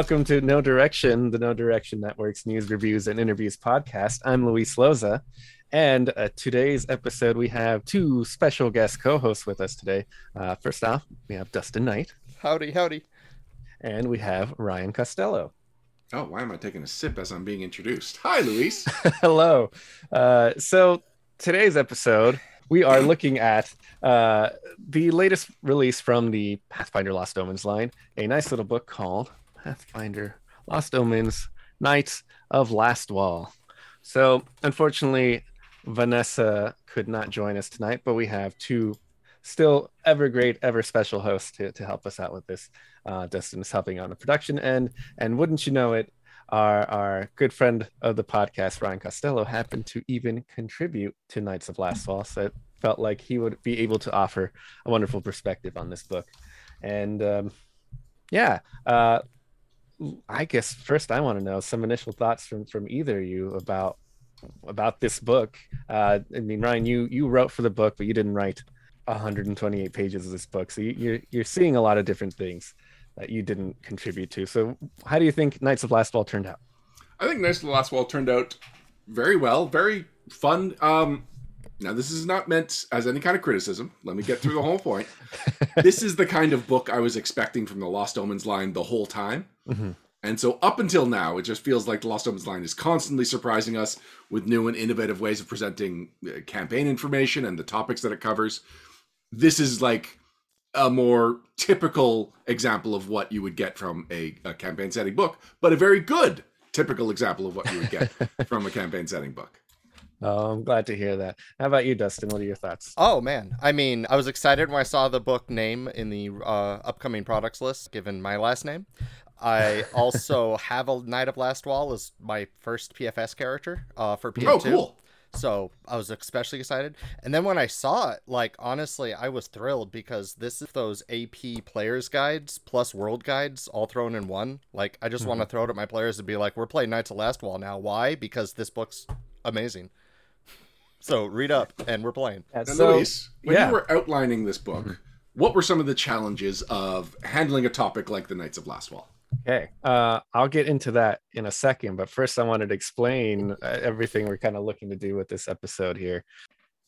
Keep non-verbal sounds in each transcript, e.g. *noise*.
Welcome to No Direction, the No Direction Network's news, reviews, and interviews podcast. I'm Luis Loza. And uh, today's episode, we have two special guest co hosts with us today. Uh, first off, we have Dustin Knight. Howdy, howdy. And we have Ryan Costello. Oh, why am I taking a sip as I'm being introduced? Hi, Luis. *laughs* Hello. Uh, so, today's episode, we are looking at uh, the latest release from the Pathfinder Lost Omens line, a nice little book called Pathfinder, Lost Omens, Knights of Last Wall. So, unfortunately, Vanessa could not join us tonight, but we have two still ever great, ever special hosts to, to help us out with this. Uh, Dustin is helping on the production end, and wouldn't you know it, our, our good friend of the podcast, Ryan Costello, happened to even contribute to Knights of Lastwall. So it felt like he would be able to offer a wonderful perspective on this book. And um, yeah, uh, I guess first I want to know some initial thoughts from from either of you about about this book. Uh, I mean, Ryan, you you wrote for the book, but you didn't write 128 pages of this book, so you, you're you're seeing a lot of different things that you didn't contribute to. So, how do you think Knights of Lastwall turned out? I think Knights of the Lastwall turned out very well, very fun. Um, now, this is not meant as any kind of criticism. Let me get through the whole point. *laughs* this is the kind of book I was expecting from the Lost Omens line the whole time. Mm-hmm. And so, up until now, it just feels like the Lost Omens line is constantly surprising us with new and innovative ways of presenting uh, campaign information and the topics that it covers. This is like a more typical example of what you would get from a, a campaign setting book, but a very good typical example of what you would get *laughs* from a campaign setting book. Oh, I'm glad to hear that. How about you, Dustin? What are your thoughts? Oh man, I mean, I was excited when I saw the book name in the uh, upcoming products list, given my last name. I *laughs* also have a Knight of Last Wall as my first PFS character uh, for PM2. Oh, cool. So I was especially excited. And then when I saw it, like honestly, I was thrilled because this is those AP players guides plus world guides all thrown in one. Like I just mm-hmm. want to throw it at my players and be like, we're playing Knights of Last Wall now. Why? Because this book's amazing. So read up, and we're playing. And so, Luis, when yeah. you were outlining this book, what were some of the challenges of handling a topic like the Knights of Lastwall? Okay, uh, I'll get into that in a second, but first I wanted to explain uh, everything we're kind of looking to do with this episode here.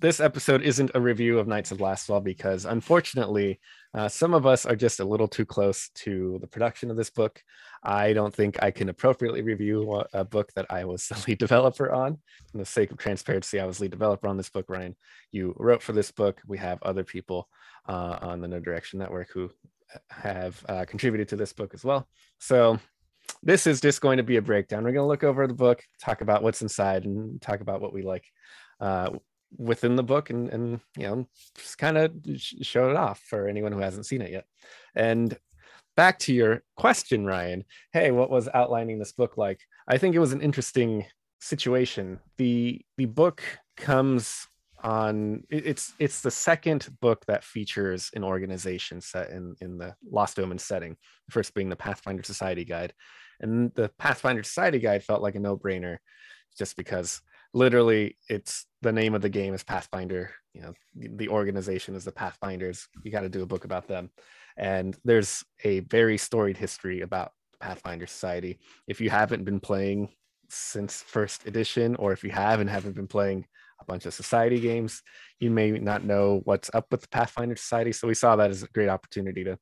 This episode isn't a review of Knights of Lastwall because, unfortunately, uh, some of us are just a little too close to the production of this book. I don't think I can appropriately review a book that I was *laughs* the lead developer on. For the sake of transparency, I was lead developer on this book. Ryan, you wrote for this book. We have other people uh, on the No Direction Network who have uh, contributed to this book as well. So this is just going to be a breakdown. We're going to look over the book, talk about what's inside, and talk about what we like uh, within the book, and and you know just kind of show it off for anyone who hasn't seen it yet. And back to your question, Ryan. Hey, what was outlining this book like? I think it was an interesting situation. The the book comes on it's it's the second book that features an organization set in in the Lost Omen setting. The first being the Pathfinder Society Guide, and the Pathfinder Society Guide felt like a no brainer, just because literally it's the name of the game is Pathfinder. You know, the organization is the Pathfinders. You got to do a book about them. And there's a very storied history about Pathfinder Society. If you haven't been playing since first edition, or if you have and haven't been playing a bunch of society games, you may not know what's up with the Pathfinder Society. So we saw that as a great opportunity to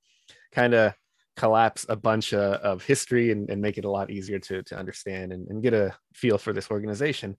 kind of collapse a bunch of, of history and, and, make it a lot easier to, to understand and, and, get a feel for this organization.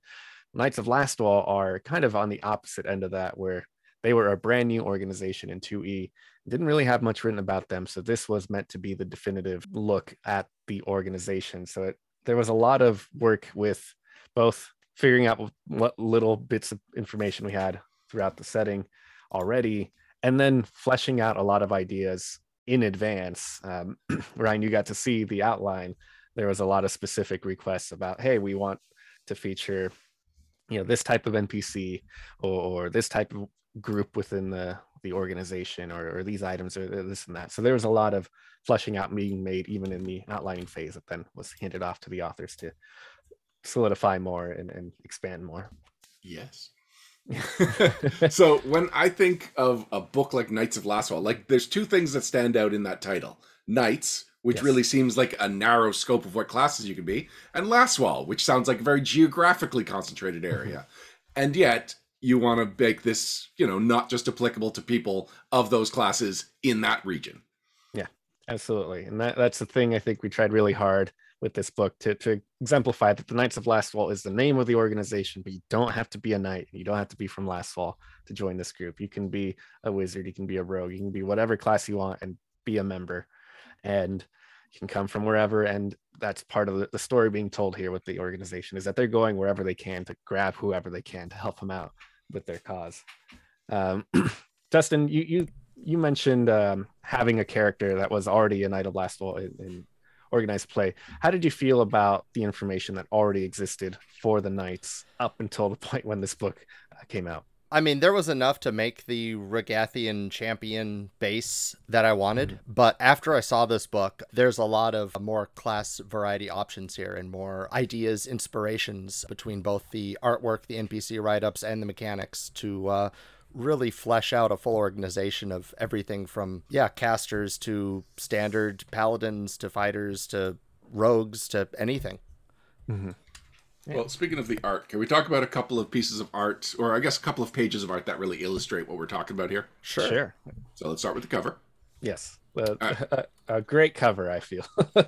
Knights of Lastwall are kind of on the opposite end of that, where they were a brand new organization in 2e didn't really have much written about them so this was meant to be the definitive look at the organization. So it, there was a lot of work with both figuring out what little bits of information we had throughout the setting already and then fleshing out a lot of ideas in advance. Um, *clears throat* ryan you got to see the outline. There was a lot of specific requests about hey we want to feature you know this type of npc or, or this type of group within the the organization or, or these items or this and that. So there was a lot of fleshing out being made even in the outlining phase that then was handed off to the authors to solidify more and, and expand more. Yes. *laughs* So when I think of a book like Knights of Lastwall, like there's two things that stand out in that title: Knights, which yes. really seems like a narrow scope of what classes you can be, and Lastwall, which sounds like a very geographically concentrated mm-hmm. area. and yet, you want to make this, you know, not just applicable to people of those classes in that region. Yeah, absolutely. And that, that's the thing I think we tried really hard with this book to, to exemplify that the Knights of Lastwall is the name of the organization, but you don't have to be a knight. You don't have to be from Lastwall to join this group. You can be a wizard, you can be a rogue, you can be whatever class you want and be a member and you can come from wherever. And that's part of the, story being told here with the organization is that they're going wherever they can to grab whoever they can to help them out with their cause. Um, *clears throat* dustin you you you mentioned um, having a character that was already a knight of in, in organized play. How did you feel about the information that already existed for the knights up until the *laughs* point when this book uh, came out I mean, there was enough to make the Regathian champion base that I wanted, mm-hmm. but after I saw this book, there's a lot of more class variety options here and more ideas, inspirations between both the artwork, the NPC write ups, and the mechanics to uh, really flesh out a full organization of everything from, yeah, casters to standard paladins to fighters to rogues to anything. Mm-hmm. Well, speaking of the art, can we talk about a couple of pieces of art, or I guess a couple of pages of art that really illustrate what we're talking about here? Sure. Sure. So let's start with the cover. Yes, uh, *laughs* a, a, great cover. I feel. *laughs* uh,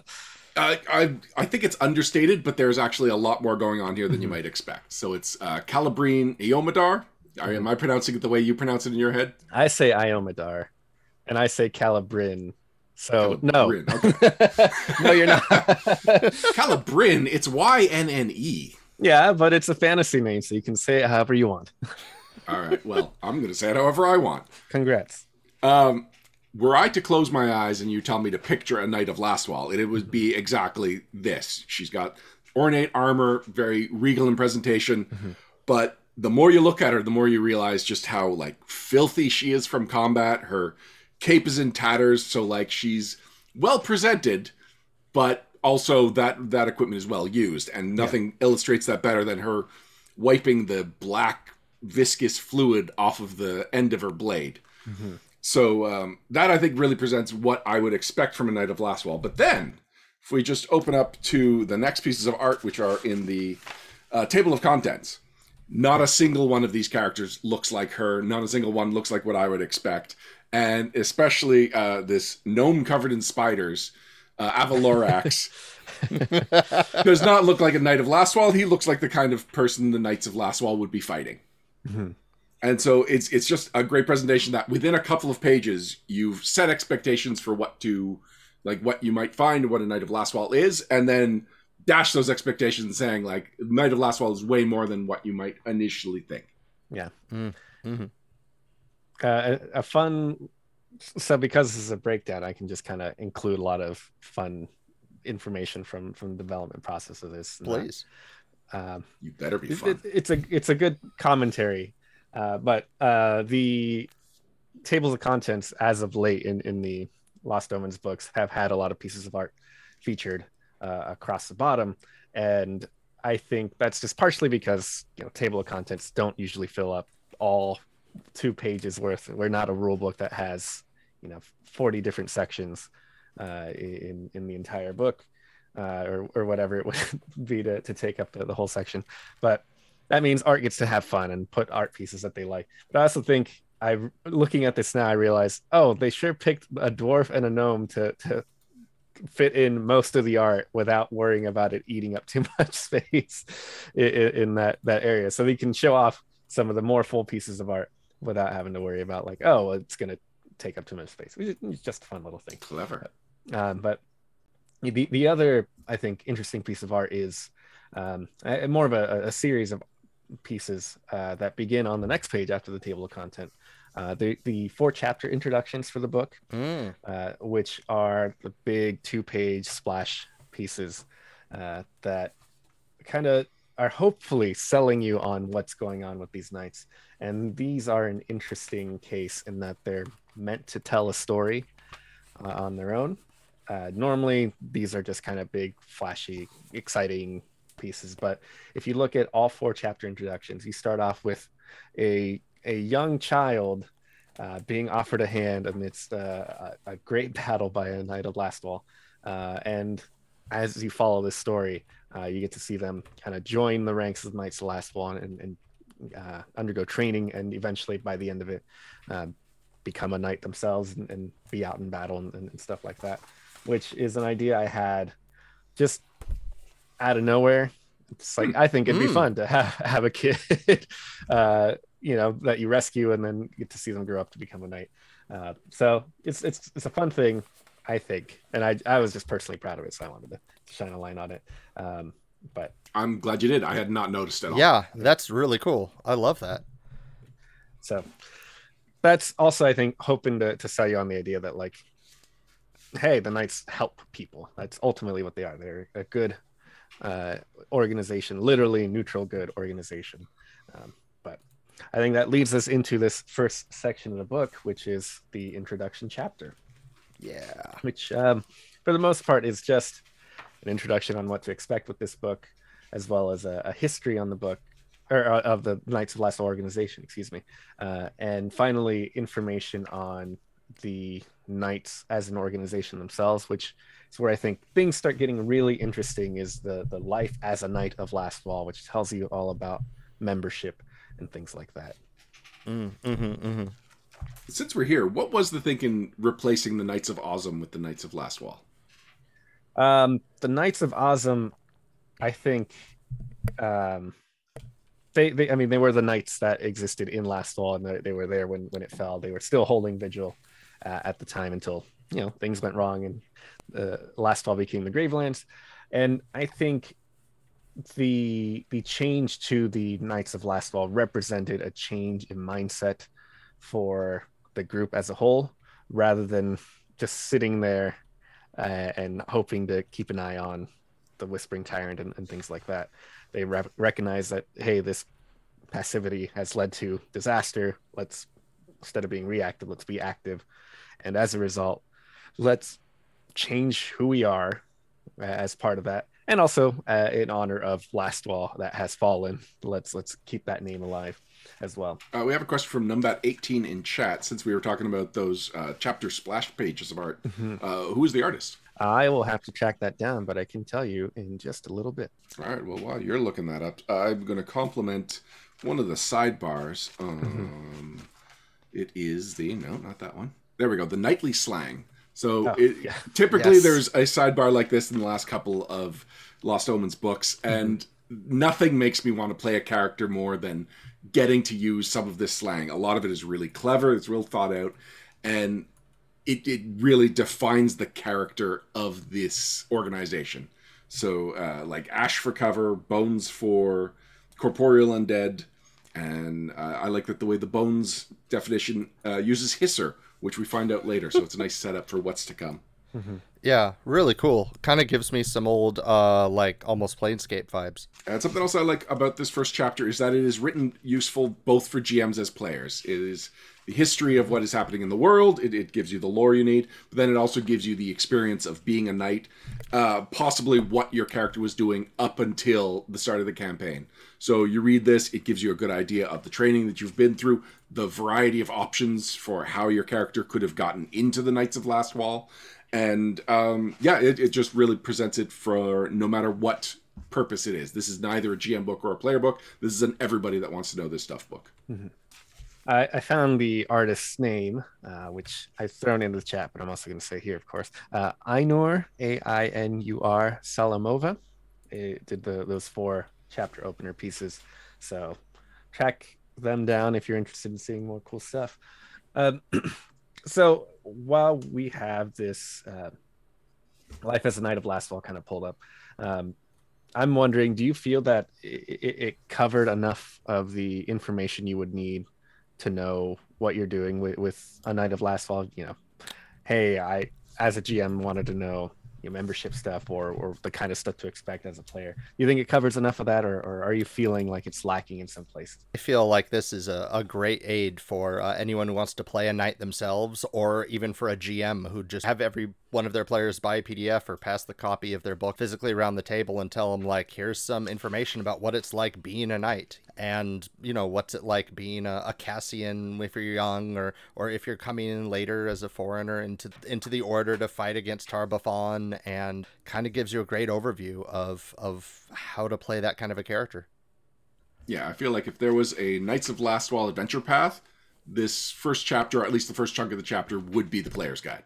I I think it's understated, but there's actually a lot more going on here than you mm-hmm. might expect. So it's uh, Calabrine Iomadar. Am I pronouncing it the way you pronounce it in your head? I say Iomadar, and I say Calabrin. So Calibrin. no, okay. *laughs* no, you're not. *laughs* Calibrin. It's Y N N E. Yeah, but it's a fantasy name, so you can say it however you want. *laughs* All right. Well, I'm going to say it however I want. Congrats. Um, were I to close my eyes and you tell me to picture a knight of Lastwall, it would be exactly this. She's got ornate armor, very regal in presentation, mm-hmm. but the more you look at her, the more you realize just how like filthy she is from combat. Her cape is in tatters, so like she's well presented, but also that that equipment is well used, and nothing yeah. illustrates that better than her wiping the black viscous fluid off of the end of her blade. Mm-hmm. So um, that I think really presents what I would expect from a Knight of Lastwall. But then, if we just open up to the next pieces of art, which are in the uh, table of contents, not a single one of these characters looks like her. Not a single one looks like what I would expect and especially uh, this gnome covered in spiders, uh, Avalorax. *laughs* does not look like a knight of Lastwall. He looks like the kind of person the knights of Lastwall would be fighting. Mm-hmm. And so it's it's just a great presentation that within a couple of pages you've set expectations for what to like what you might find what a knight of Lastwall is, and then dash those expectations saying like knight of Lastwall is way more than what you might initially think. Yeah. Mm-hmm uh, a, a fun so because this is a breakdown i can just kind of include a lot of fun information from from the development process of this please. um, you better be fun. It, it's a it's a good commentary uh, but uh, the tables of contents as of late in in the lost omens books have had a lot of pieces of art featured uh, across the bottom. And i think that's just partially because you know table of contents don't usually fill up all two pages worth. We're not a rule book that has, you know, 40 different sections uh, in in the entire book, uh, or or whatever it *laughs* would be to to take up the, the whole section. But that means art gets to have fun and put art pieces that they like. But I also think I looking at this now, I realize, oh, they sure picked a dwarf and a gnome to to fit in most of the art without worrying about it eating up *laughs* too much space in, in that that area. So they can show off some of the more full pieces of art without having to worry about like, oh, it's gonna take up too much space. It's just a fun little thing. Clever. Um, but the the other I think interesting piece of art is um, a, more of a, a series of pieces uh, that begin on the next page after the table of content. Uh, the the four chapter introductions for the book, Mm. uh, which are the big two page splash pieces uh, that kind of are hopefully selling you on what's going on with these knights. And these are an interesting case in that they're meant to tell a story uh, on their own. Uh, normally, these are just kind of big, flashy, exciting pieces. But if you look at all four chapter introductions, you start off with a a young child uh, being offered a hand amidst uh, a, a great *laughs* battle by a knight of Lastwall, uh, and as you follow this story, uh, you get to see them kind of join the ranks of Knights of Lastwall and, and uh, undergo training, and eventually, by the end of it, uh, become a knight themselves and, and be out in battle and, and stuff like that. Which is an idea I had just out of nowhere. It's like I think it'd be Mm. fun to have have a kid, *laughs* uh, you know, that you rescue and then get to see them grow up to become a knight. Uh, so it's it's it's a fun thing, I think, and I I was just personally proud of it, so I wanted to shine a light on it. Um, but I'm glad you did. I had not noticed at all. Yeah, that's really cool. I love that. So that's also, I think, hoping to, to sell you on the idea that, like, hey, the Knights help people. That's ultimately what they are. They're a good uh, organization, literally neutral good organization. Um, but I think that leads us into this first section of the book, which is the introduction chapter, Yeah. which, um, for the most part, is just an introduction on what to expect with this book, as well as a, a history on the book or uh, of the Knights of Last organization, excuse me, uh, and finally information on the Knights as an organization themselves, which is where I think things start getting really interesting. Is the the life as a Knight of Lastwall, which tells you all about membership and things like that. Mm, hmm hmm Since we're here, what was the thinking replacing the Knights of Ozem with the Knights of Lastwall? Um, the Knights of Ozem, I think, um, they, they, I mean, they were the knights that existed in Lastwall, and they, they were there when when it fell. They were still holding vigil uh, at the time until you know things went wrong and uh, Lastwall became the Gravelands. And I think the the change to the Knights of Lastwall represented a change in mindset for the group as a whole, rather than just sitting there uh, and hoping to keep an eye on the Whispering Tyrant and, and things like that. They re- recognize that hey, this passivity has led to disaster. Let's instead of being reactive, let's be active, and as a result, let's change who we are uh, as part of that, and also uh, in honor of last wall that has fallen. Let's let's keep that name alive as well. Uh, we have a question from Numbat18 in chat. Since we were talking about those uh, chapter splash pages of art, uh, who is the artist? I will have to track that down, but I can tell you in just a little bit. All right. Well, while you're looking that up, I'm going to compliment one of the sidebars. Um, it is the no, not that one. There we go. The nightly slang. So Oh, it, yeah. typically Yes. there's a sidebar like this in the last couple of Lost Omens books, and nothing makes me want to play a character more than getting to use some of this slang. A lot of it is really clever. It's real thought out, and it, it really defines the character of this organization. So, uh, like Ash for cover, Bones for corporeal undead, and uh, I like that the way the Bones definition uh, uses Hisser, which we find out later. So it's a nice setup for what's to come. Yeah, really cool. Kind of gives me some old, uh, like almost Planescape vibes. And something else I like about this first chapter is that it is written useful both for GMs as players. It is the history of what is happening in the world. It, it gives you the lore you need, but then it also gives you the experience of being a knight, uh, possibly what your character was doing up until the start of the campaign. So you read this, it gives you a good idea of the training that you've been through, the variety of options for how your character could have gotten into the Knights of Last Wall. And um, yeah, it, it just really presents it for no matter what purpose it is. This is neither a GM book or a player book. This is an everybody that wants to know this stuff book. I, I found the artist's name, uh, which I've thrown into the chat, but I'm also going to say here, of course. Uh, Ainur, A I N U R Salamova, it did the, those four chapter opener pieces. So track them down if you're interested in seeing more cool stuff. Um, *clears throat* so while we have this uh, life as a knight of last wall kind of pulled up, um, I'm wondering, do you feel that it, it, covered enough of the information you would need to know what you're doing with, with a knight of last wall? You know, hey, I as a GM wanted to know your membership stuff or or the kind of stuff to expect as a player. Do you think it covers enough of that, or, or are you feeling like it's lacking in some places? I feel like this is a, a great aid for uh, anyone who wants to play a knight themselves, or even for a GM who just have every one of their players buy a PDF or pass the copy of their book physically around the table and tell them like, here's some information about what it's like being a knight and you know what's it like being a, a, Cassian if you're young or or if you're coming in later as a foreigner into into the order to fight against Tar-Baphon and kind of gives you a great overview of of how to play that kind of a character. Yeah, I feel like if there was a Knights of Lastwall adventure path, this first chapter, or at least the first chunk of the chapter, would be the player's guide.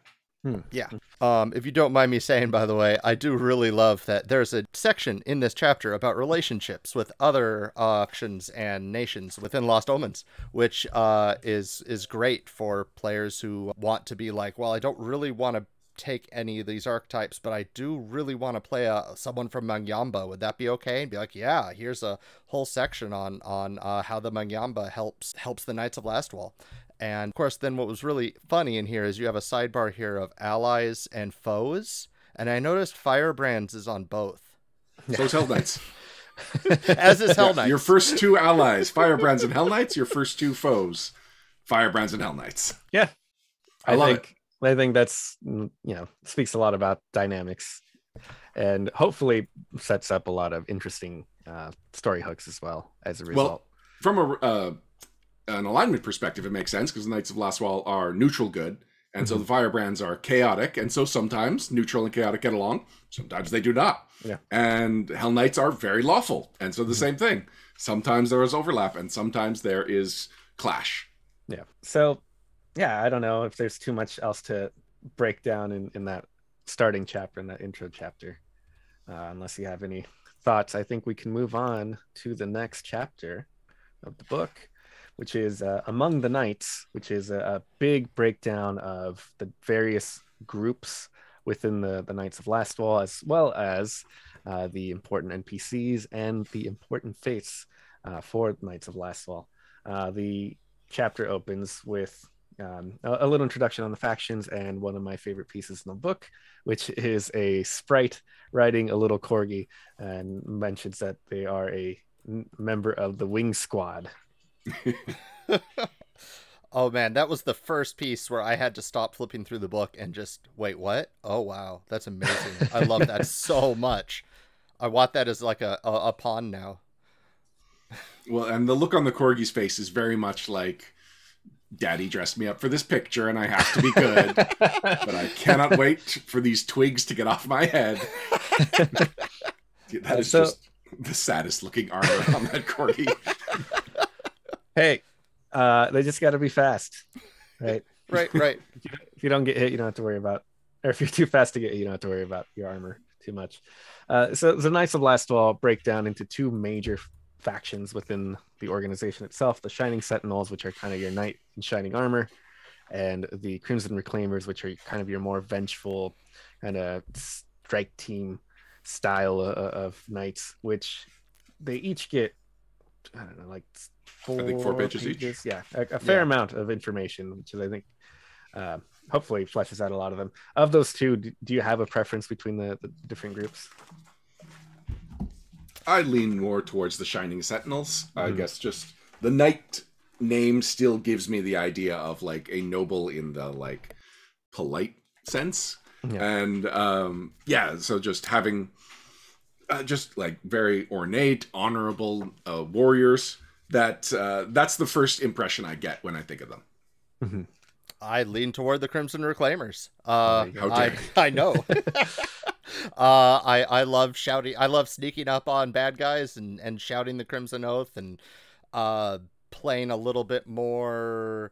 Hmm. Yeah. Um, if you don't mind me saying, by the way, I do really love that there's a section in this chapter about relationships with other auctions and nations within Lost Omens, which uh, is is great for players who want to be like, well, I don't really want to take any of these archetypes, but I do really want to play a someone from Magaambya. Would that be okay? And be like, yeah, here's a whole section on on uh, how the Magaambya helps helps the Knights of Lastwall. And of course, then what was really funny in here is you have a sidebar here of allies and foes. And I noticed Firebrands is on both. *laughs* So is Hell Knights. *laughs* As is Hell *laughs* Knights. Your first two allies, Firebrands and Hell Knights. Your first two foes, Firebrands and Hell Knights. Yeah. I, I love think, it. I think that's, you know, speaks a lot about dynamics and hopefully sets up a lot of interesting uh, story hooks as well as a result. Well, from a uh, an alignment perspective, it makes sense because the Knights of Lastwall are neutral good, and mm-hmm. so the Firebrands are chaotic, and so sometimes neutral and chaotic get along, sometimes they do not. Yeah. And Hell Knights are very lawful, and so the mm-hmm. same thing. Sometimes there is overlap, and sometimes there is clash. Yeah. So, yeah, I don't know if there's too much else to break down in, in that starting chapter, in that intro chapter, uh, unless you have any thoughts. I think we can move on to the next chapter of the book which is uh, Among the Knights, which is a, a, big breakdown of the various groups within the, the Knights of Lastwall, as well as uh, the important NPCs and the important fates uh, for Knights of Lastwall. Uh, the chapter opens with um, a, a, little introduction on the factions and one of my favorite pieces in the book, which is a sprite riding a little corgi and mentions that they are a member of the Wing Squad, *laughs* oh man, that was the first piece where I had to stop flipping through the book and just wait, what? Oh wow, that's amazing. I love that *laughs* so much. I want that as like a, a, a pawn now. Well, and the look on the corgi's face is very much like Daddy dressed me up for this picture and I have to be good, but I cannot *laughs* wait for these twigs to get off my head. that is so, just the saddest looking armor on that corgi hey, uh, they just got to be fast, right? *laughs* right, *laughs* right. if you don't get hit, you don't have to worry about, or if you're too fast to get hit, you don't have to worry about your armor too much. Uh, so the Knights of Lastwall break down into two major factions within the organization itself: the Shining Sentinels, which are kind of your knight in shining armor, and the Crimson Reclaimers, which are kind of your more vengeful kind of strike team style of, of knights, which they each get I don't know, like four, I think four pages, pages. each. Yeah, a, a fair yeah. amount of information, which is I think uh, hopefully fleshes out a lot of them. Of those two, do, do you have a preference between the, the different groups? I lean more towards the Shining Sentinels. Mm-hmm. I guess just the knight name still gives me the idea of like a noble in the like polite sense. Yeah. And um yeah, so just having uh, just like very ornate, honorable uh, warriors that uh, that's the first impression I get when I think of them. Mm-hmm. I lean toward the Crimson Reclaimers. Uh, I, *laughs* I know. *laughs* uh, I I love shouting. I love sneaking up on bad guys and and shouting the Crimson Oath and uh, playing a little bit more.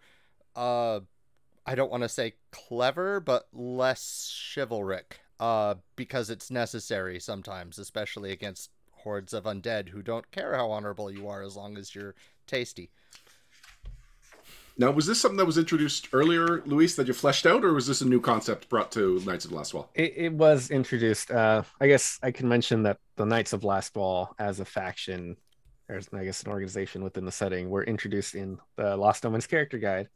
Uh, I don't want to say clever, but less chivalric. Uh, because it's necessary sometimes, especially against hordes of undead who don't care how honorable you are as long as you're tasty. Now, was this something that was introduced earlier, Luis, that you fleshed out, or was this a new concept brought to Knights of the Last Wall? It, it was introduced. Uh, I guess I can mention that the Knights of Last Wall as a faction, or as, I guess an organization within the setting, were introduced in the Lost Omens character guide,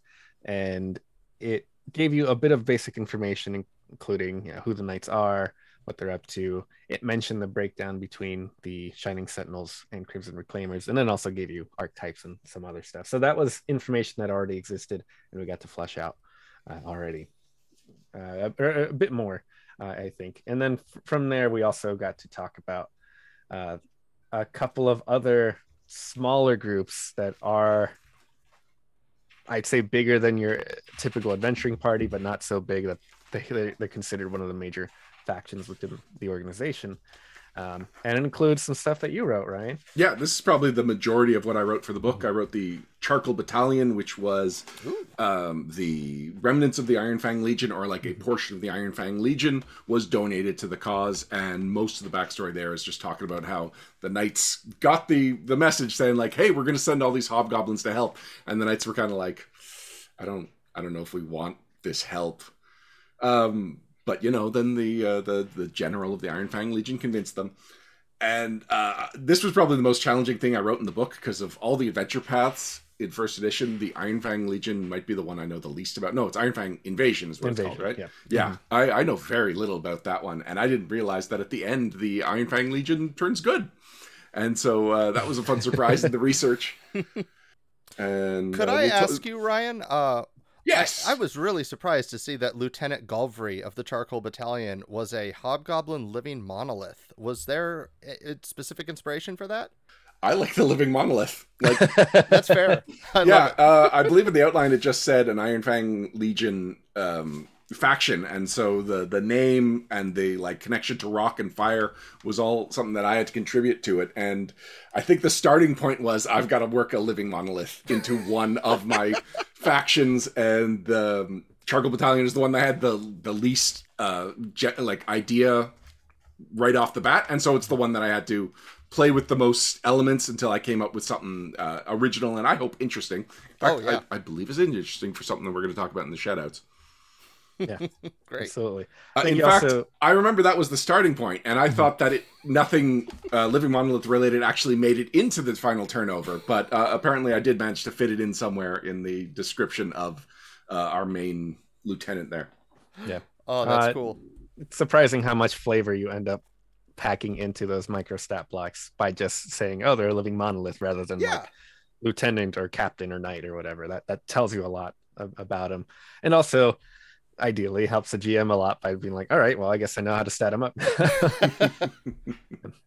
and it gave you a bit of basic information, including you know, who the knights are, what they're up to. It mentioned the breakdown between the Shining Sentinels and Crimson Reclaimers, and then also gave you archetypes and some other stuff. So that was information that already existed, and we got to flesh out uh, already uh, a, a, bit more, uh, I think. And then f- from there, we also got to talk about uh, a couple of other smaller groups that are. I'd say bigger than your typical adventuring party, but not so big that they, they're considered one of the major factions within the organization. Um, and it includes some stuff that you wrote, right? Yeah, this is probably the majority of what I wrote for the book. I wrote the Charcoal Battalion, which was um, the remnants of the Iron Fang Legion, or like a portion of the Iron Fang Legion, was donated to the cause. And most of the backstory there is just talking about how the knights got the the message saying like, "Hey, we're going to send all these hobgoblins to help," and the knights were kind of like, "I don't, I don't know if we want this help." Um, but you know, then the uh, the the general of the Iron Fang Legion convinced them. And uh, this was probably the most challenging thing I wrote in the book because of all the adventure paths in first edition. The Iron Fang Legion might be the one I know the least about. No, it's Iron Fang Invasion is what Invasion, it's called, right? Yeah, yeah. Mm-hmm. I, I know very little about that one, and I didn't realize that at the end the Iron Fang Legion turns good, and so uh, that was a fun surprise in the research. *laughs* And could uh, I ask you, Ryan? Uh, Yes. I, I, was really surprised to see that Lieutenant Galvry of the Charcoal Battalion was a hobgoblin living monolith. Was there a, a specific inspiration for that? I like the living monolith. Like *laughs* that's fair. *laughs* I yeah, uh, I believe in the outline it just said an Iron Fang Legion um, faction and so the the name and the like connection to rock and fire was all something that i had to contribute to it and i think the starting point was i've got to work a living monolith into *laughs* one of my factions and the um, charcoal battalion is the one that had the the least uh jet, like idea right off the bat and so it's the one that i had to play with the most elements until i came up with something uh, original and i hope interesting in fact, oh, yeah. I, I believe is interesting for something that we're going to talk about in the shoutouts yeah, *laughs* great, absolutely. Uh, in fact, also... I remember that was the starting point, and I mm-hmm. thought that it nothing uh, living monolith related actually made it into the final turnover, but uh, apparently I did manage to fit it in somewhere in the description of uh, our main lieutenant there. Yeah. Oh, that's uh, cool. It's surprising how much flavor you end up packing into those micro stat blocks by just saying, "Oh, they're a living monolith," rather than yeah. like lieutenant or captain or knight or whatever. That that tells you a lot about him, and also ideally helps the GM a lot by being like, all right, well, I guess I know how to stat him up. *laughs*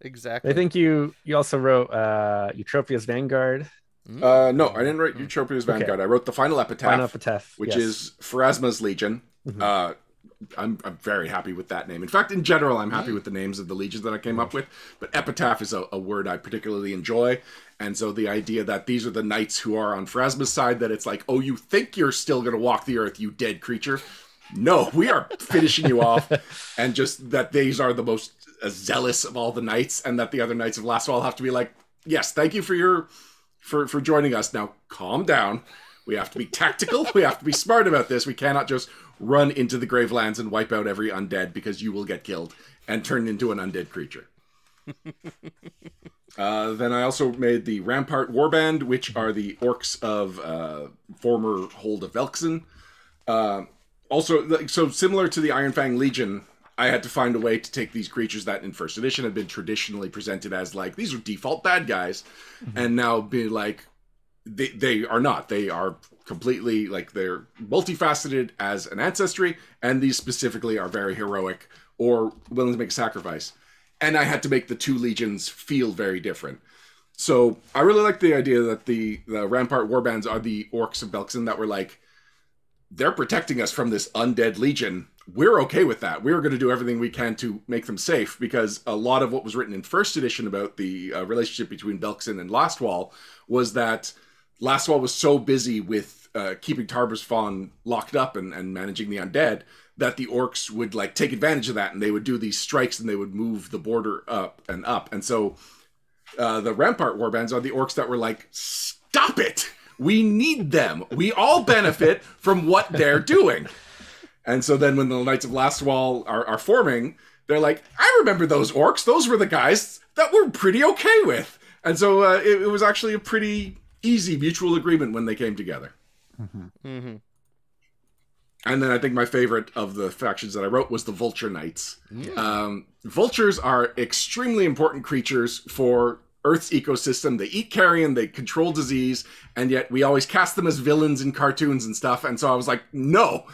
exactly. I think you you also wrote uh Eutropia's Vanguard. Mm. Uh no, I didn't write Eutropia's Vanguard. Okay. I wrote the final epitaph, final epitaph which yes. is Pharasma's Legion. Mm-hmm. Uh I'm, I'm very happy with that name. In fact, in general, I'm happy mm. with the names of the legions that I came up with. But epitaph is a, a, word I particularly enjoy, and so the idea that these are the knights who are on Pharasma's side, that it's like, oh, you think you're still going to walk the earth, you dead creature no, we are finishing you off, and just that these are the most zealous of all the knights, and that the other knights of Last Wall have to be like, yes, thank you for your for for joining us. Now, calm down. We have to be tactical. we have to be smart about this. We cannot just run into the Gravelands and wipe out every undead because you will get killed and turn into an undead creature. *laughs* uh, then I also made the Rampart Warband, which are the orcs of uh, former Hold of Belkzen. Uh, also like, so similar to the Iron Fang Legion, I had to find a way to take these creatures that in first edition had been traditionally presented as like these are default bad guys, mm-hmm. and now be like they they are not. They are completely like they're multifaceted as an ancestry, and these specifically are very heroic or willing to make sacrifice. And I had to make the two legions feel very different. So I really like the idea that the the Rampart warbands are the orcs of Belkzen that were like they're protecting us from this undead legion. We're okay with that. We're going to do everything we can to make them safe because a lot of what was written in first edition about the uh, relationship between Belkzen and Lastwall was that Lastwall was so busy with uh, keeping Tar-Baphon locked up and, and managing the undead that the orcs would like take advantage of that and they would do these strikes and they would move the border up and up. And so uh, the Rampart warbands are the orcs that were like, stop it! We need them. We all benefit from what they're doing. And so then when the Knights of Lastwall are, are forming, they're like, I remember those orcs. Those were the guys that we're pretty okay with. And so uh, it, it was actually a pretty easy mutual agreement when they came together. Mm-hmm. And then I think my favorite of the factions that I wrote was the Vulture Knights. Um, vultures are extremely important creatures for Earth's ecosystem. They eat carrion, they control disease, and yet we always cast them as villains in cartoons and stuff. And so I was like, no,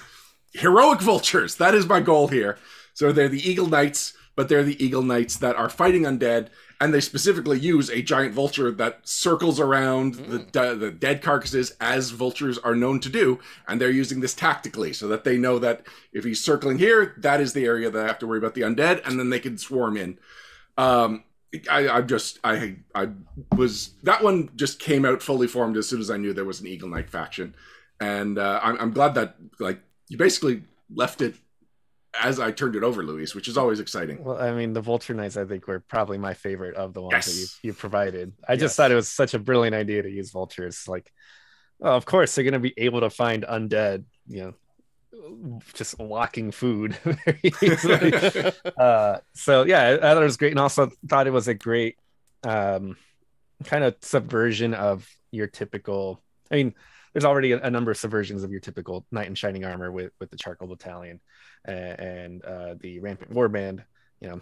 heroic vultures. That is my goal here. So they're the Eagle Knights, but they're the Eagle Knights that are fighting undead, and they specifically use a giant vulture that circles around the, de- the dead carcasses as vultures are known to do, and they're using this tactically so that they know that if he's circling here, that is the area that I have to worry about the undead, and then they can swarm in. Um, I, I just I I was that one just came out fully formed as soon as I knew there was an Eagle Knight faction, and uh, I'm I'm glad that like you basically left it as I turned it over, Luis, which is always exciting. Well, I mean, the Vulture Knights, I think, were probably my favorite of the ones that you, you provided. I just thought it was such a brilliant idea to use vultures. Like, well, of course, they're going to be able to find undead, you know, just walking food very *laughs* easily. *laughs* uh, so, yeah, I, thought it was great. And also thought it was a great um, kind of subversion of your typical. I mean, there's already a, a number of subversions of your typical knight in shining armor with with the charcoal battalion uh, and uh, the rampart warband you know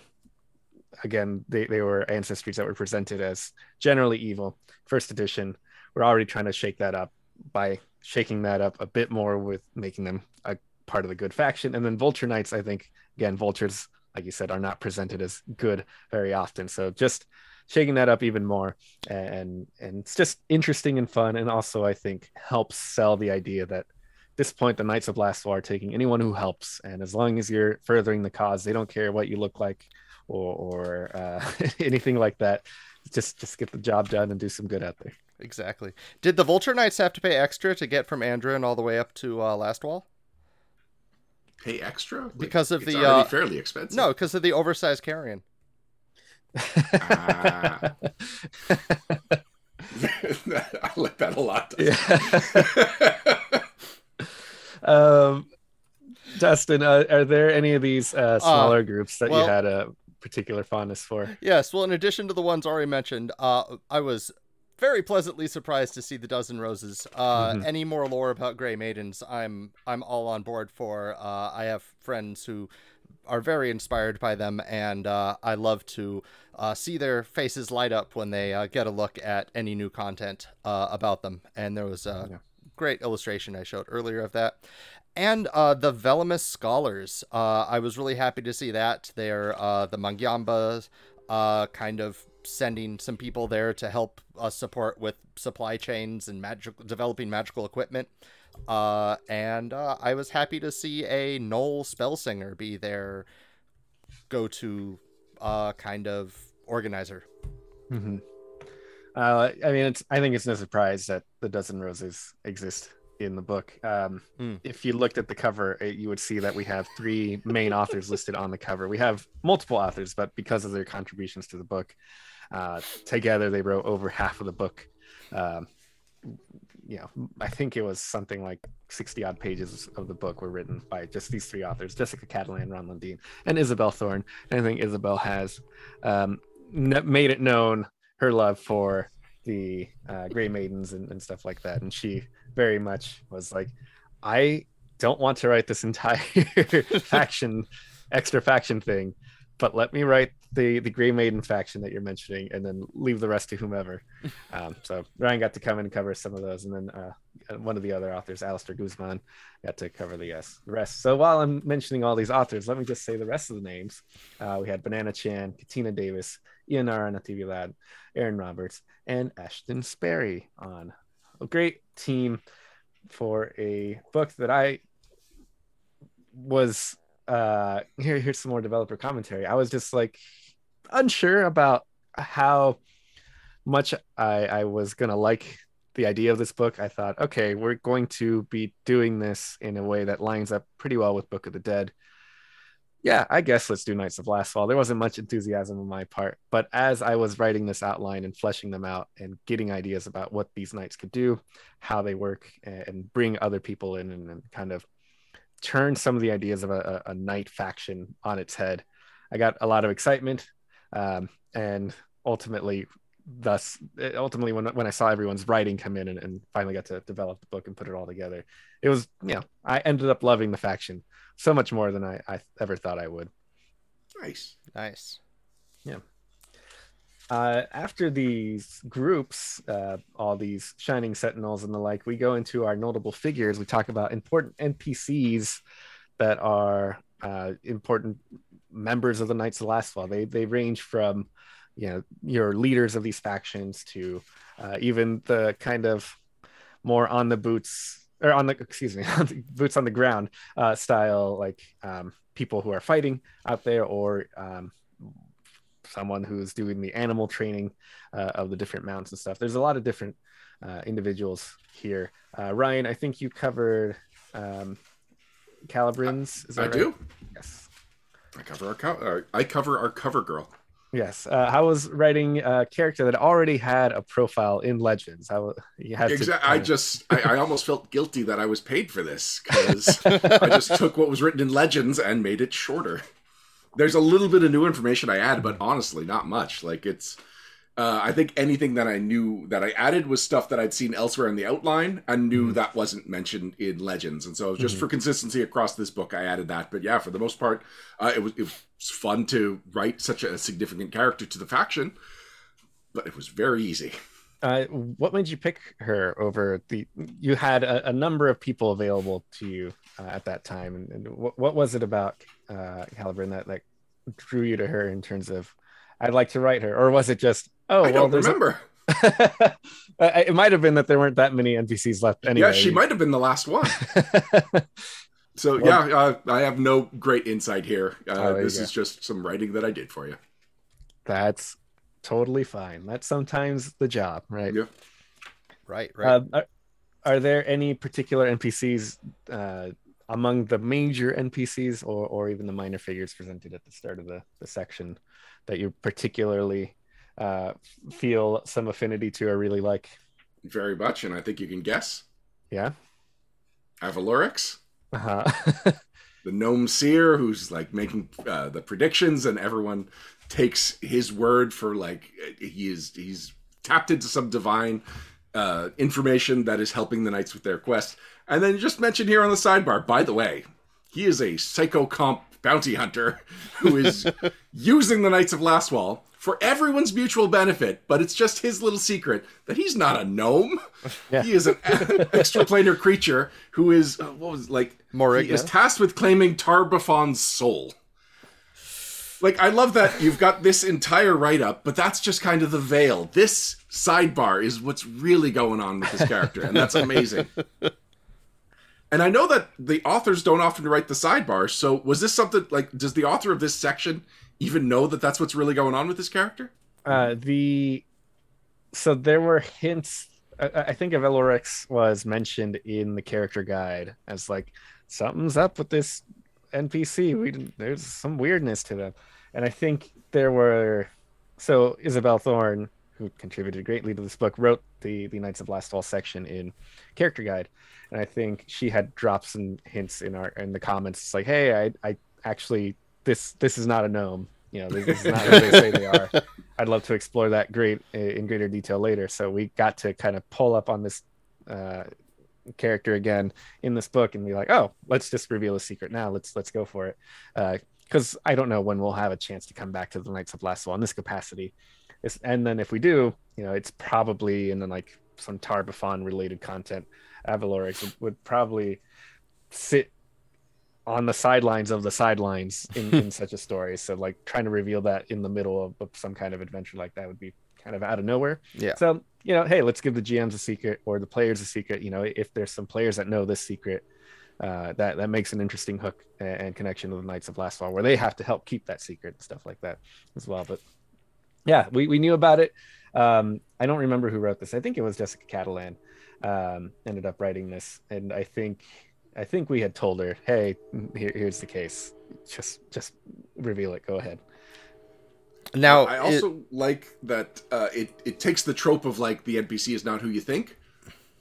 again they, they were ancestries that were presented as generally evil first edition we're already trying to shake that up by shaking that up a bit more with making them a part of the good faction and then vulture knights i think again vultures like you said are not presented as good very often so just shaking that up even more and and it's just interesting and fun and also i think helps sell the idea that at this point the knights of last Wall are taking anyone who helps and as long as you're furthering the cause they don't care what you look like or, or uh, *laughs* anything like that just just get the job done and do some good out there Exactly. Did the Vulture Knights have to pay extra to get from Andoran all the way up to uh, Last Wall? Pay extra Like, Because of it's the, already uh, fairly expensive. No, because of the oversized carrion. Ah. *laughs* I like that a lot. yeah *laughs* um dustin uh, are there any of these uh, smaller groups that well- you had a particular fondness for Yes, well, in addition to the ones already mentioned, uh, I was very pleasantly surprised to see the Dozen Roses. Uh, Mhm. Any more lore about Grey Maidens, I'm I'm all on board for. Uh, I have friends who are very inspired by them, and uh, I love to uh, see their faces light up when they uh, get a look at any new content uh, about them. And there was a Yeah. great illustration I showed earlier of that. And uh, the Velamus Scholars, uh, I was really happy to see that. They're uh, the Magaambya, uh, kind of sending some people there to help us support with supply chains and magic, developing magical equipment. Uh, and uh, I was happy to see a Gnoll Spellsinger be their go-to uh, kind of organizer. Mhm. Uh, I mean, it's. I think it's no surprise that the dozen roses exist in the book. Um, Hmm. If you looked at the cover, you would see that we have three main authors listed on the cover. We have multiple authors, but because of their contributions to the book, uh, together they wrote over *laughs* half of the book. Um, you know, I think it was something like 60 odd pages of the book were written by just these three authors Jessica Catalan, Ron Lundeen, and Isabel Thorne. And I think Isabel has um, made it known her love for the uh, Grey Maidens and, and stuff like that. And she very much was like, I don't want to write this entire *laughs* faction, extra faction thing, but let me write the the Grey Maiden faction that you're mentioning, and then leave the rest to whomever. *laughs* Um, so Ryan got to come and cover some of those, and then uh, one of the other authors, Alistair Guzman, got to cover the, the rest. So while I'm mentioning all these authors, let me just say the rest of the names. Uh, we had Banana Chan, Katina Davis, Ianara Natividad, Aaron Roberts, and Ashton Sperry on a great team for a book that I was uh here here's some more developer commentary. I was just like unsure about how much I I was gonna like the idea of this book. I thought, okay, we're going to be doing this in a way that lines up pretty well with Book of the Dead. yeah, I guess let's do Knights of Last Wall. There wasn't much enthusiasm on my part, but as I was writing this outline and fleshing them out and getting ideas about what these knights could do, how they work, and bring other people in and, and kind of turn some of the ideas of a, a, knight faction on its head, I got a lot of excitement, um, and ultimately, thus, ultimately, when when I saw everyone's writing come in and, and finally got to develop the book and put it all together, it was you know I ended up loving the faction so much more than I, I ever thought I would. Nice. Nice. Yeah. Uh, after these groups, uh, all these shining sentinels and the like, we go into our notable figures. We talk about important NPCs that are uh, important members of the Knights of Lastwall. They they range from, you know, your leaders of these factions to uh, even the kind of more on the boots or on the excuse me *laughs* boots on the ground uh, style like um, people who are fighting out there or um, someone who's doing the animal training uh, of the different mounts and stuff there's a lot of different uh, individuals here uh, ryan i think you covered um, calibrins i right? do yes i cover our co- i cover our cover girl Yes. Uh, how was writing a character that already had a profile in Legends? How you had exactly. I just, I, I, almost felt guilty that I was paid for this because *laughs* I just took what was written in Legends and made it shorter. There's a little bit of new information I add, but honestly, not much. Like it's, uh, I think anything that I knew that I added was stuff that I'd seen elsewhere in the outline and knew mm-hmm. that wasn't mentioned in Legends. And so, just mm-hmm. for consistency across this book, I added that. But yeah, for the most part, uh, it was it was fun to write such a significant character to the faction, but it was very easy. Uh, what made you pick her over the? You had a, a number of people available to you uh, at that time, and, and what, what was it about uh, Caliburn that that drew you to her in terms of? I'd like to write her, or was it just oh? I well, don't remember. *laughs* A... it might have been that there weren't that many NPCs left anyway. Yeah, she might have been the last one. *laughs* so well, yeah, uh, I have no great insight here. Uh, oh, this is just some writing that I did for you. That's totally fine. That's sometimes the job, right? Yeah. Right. Right. Uh, are, are, there any particular NPCs uh, among the major NPCs or, or even the minor figures presented at the start of the, the section that you particularly uh, feel some affinity to or really like? Very much, and I think you can guess. Yeah. Avalorix. Uh-huh. *laughs* the gnome seer who's like making uh, the predictions, and everyone takes his word for like he is he's tapped into some divine uh, information that is helping the knights with their quest. And then just mentioned here on the sidebar, by the way, he is a psychopomp bounty hunter who is *laughs* using the Knights of Lastwall for everyone's mutual benefit, but it's just his little secret that he's not a gnome. Yeah. He is an extraplanar creature who is uh, what was like Morrigna. he is tasked with claiming Tar-Baphon's soul. Like I love that you've got this entire write up, but that's just kind of the veil. This sidebar is what's really going on with this character, and that's amazing. *laughs* And I know that the authors don't often write the sidebars. So was this something like? Does the author of this section even know that that's what's really going on with this character? Uh, the so there were hints. I, I think Avalorix was mentioned in the character guide as like something's up with this NPC. We there's some weirdness to them, and I think there were. So Isabel Thorne, who contributed greatly to this book, wrote the the Knights of Lastwall section in character guide, and I think she had dropped some hints in our in the comments. It's like, hey, I I actually this this is not a gnome. You know, this, this is not what they say they are. *laughs* I'd love to explore that great in greater detail later. So we got to kind of pull up on this uh, character again in this book and be like, oh, let's just reveal a secret now. Let's let's go for it. Because uh, I don't know when we'll have a chance to come back to the Knights of Lastwall in this capacity. It's, and then if we do, you know, it's probably in the like some Tar-Baphon related content Avalorix would, would probably sit on the sidelines of the sidelines in, in *laughs* such a story. So like trying to reveal that in the middle of, of, some kind of adventure like that would be kind of out of nowhere. Yeah. So, you know, hey, let's give the GMs a secret or the players a secret. You know, if there's some players that know this secret, uh, that that makes an interesting hook and, and connection to the Knights of Last Wall, where they have to help keep that secret and stuff like that as well. But yeah, we, we knew about it. Um, I don't remember who wrote this. I think it was Jessica Catalan um, ended up writing this, and I think I think we had told her, "Hey, here, here's the case. Just just reveal it. Go ahead." Now, I it- also like that uh, it it takes the trope of like the NPC is not who you think,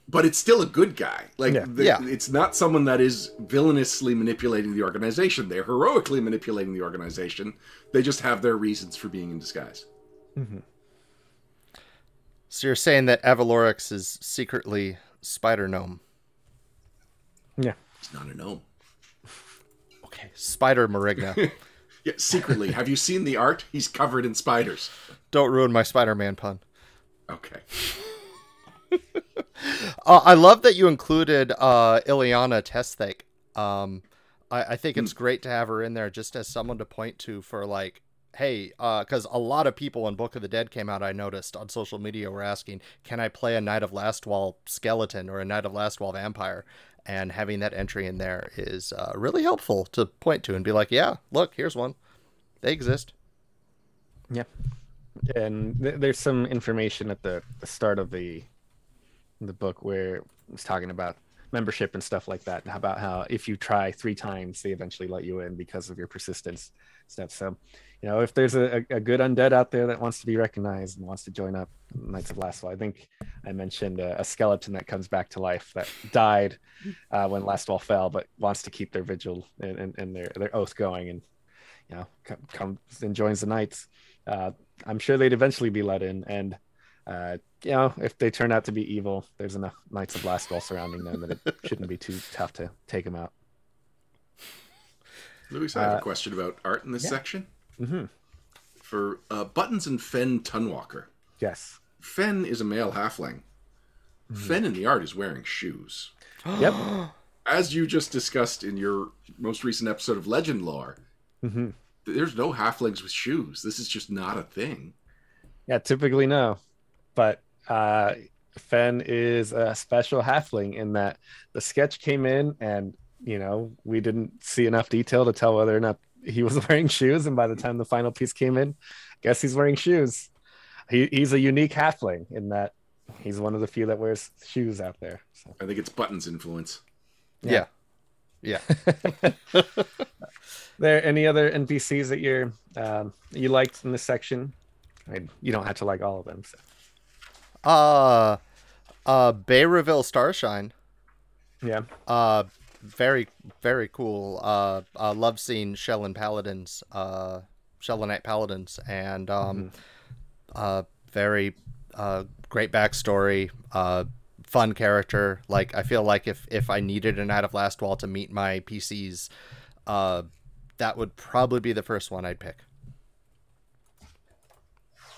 but it's still a good guy. Like Yeah. the- Yeah. it's not someone that is villainously manipulating the organization. They're heroically manipulating the organization. They just have their reasons for being in disguise. So you're saying that Avalorix is secretly Spider Gnome? Yeah. He's not a gnome. *laughs* Okay, Spider Morrigna. *laughs* Yeah, secretly. have you seen the art? He's covered in spiders. Don't ruin my Spider-Man pun. Okay. *laughs* Uh, I love that you included uh, Ileana Testhake. Um, I, I think it's great to have her in there just as someone to point to for like, hey, because a lot of people when Book of the Dead came out. I noticed on social media were asking, can I play a Knight of Lastwall skeleton or a Knight of Lastwall vampire? And having that entry in there is uh, really helpful to point to and be like, yeah, look, here's one. They exist. Yeah. And th- there's some information at the, the start of the the book where it was talking about membership and stuff like that. and About how if you try three times, they eventually let you in because of your persistence stuff. So, you know, if there's a, a good undead out there that wants to be recognized and wants to join up Knights of Lastwall, I think I mentioned a, a skeleton that comes back to life that died uh, when Lastwall fell, but wants to keep their vigil and, and, and their their oath going, and you know, co- comes and joins the Knights. Uh, I'm sure they'd eventually be let in, and uh, you know, if they turn out to be evil, there's enough Knights of Lastwall surrounding them that it shouldn't be too tough to take them out. Louis, I have Uh, a question about art in this yeah. section. Hmm For uh, Buttons and Fen Tunwalker. Yes. Fen is a male halfling. Fen in the art is wearing shoes. *gasps* Yep. As you just discussed in your most recent episode of Legend Lore, hmm there's no halflings with shoes. This is just not a thing. Yeah, typically no, but uh, Fen is a special halfling in that the sketch came in and you know we didn't see enough detail to tell whether or not he was *laughs* wearing shoes, and by the time the final piece came in, guess he's wearing shoes. He, he's a unique halfling in that he's one of the few that wears shoes out there. So. I think it's Buttons' influence. Yeah. Yeah. *laughs* there any other NPCs that you're um, you liked in this section? I mean, you don't have to like all of them. So. Uh, uh, Bayerville Starshine. Yeah. Uh, very, very cool. Uh, uh love seeing Shelyn Paladins, uh, Shelynite Paladins, and um, uh, very, uh, great backstory. Uh, fun character. Like I feel like if if I needed an out of last wall to meet my PCs, uh, that would probably be the first one I'd pick.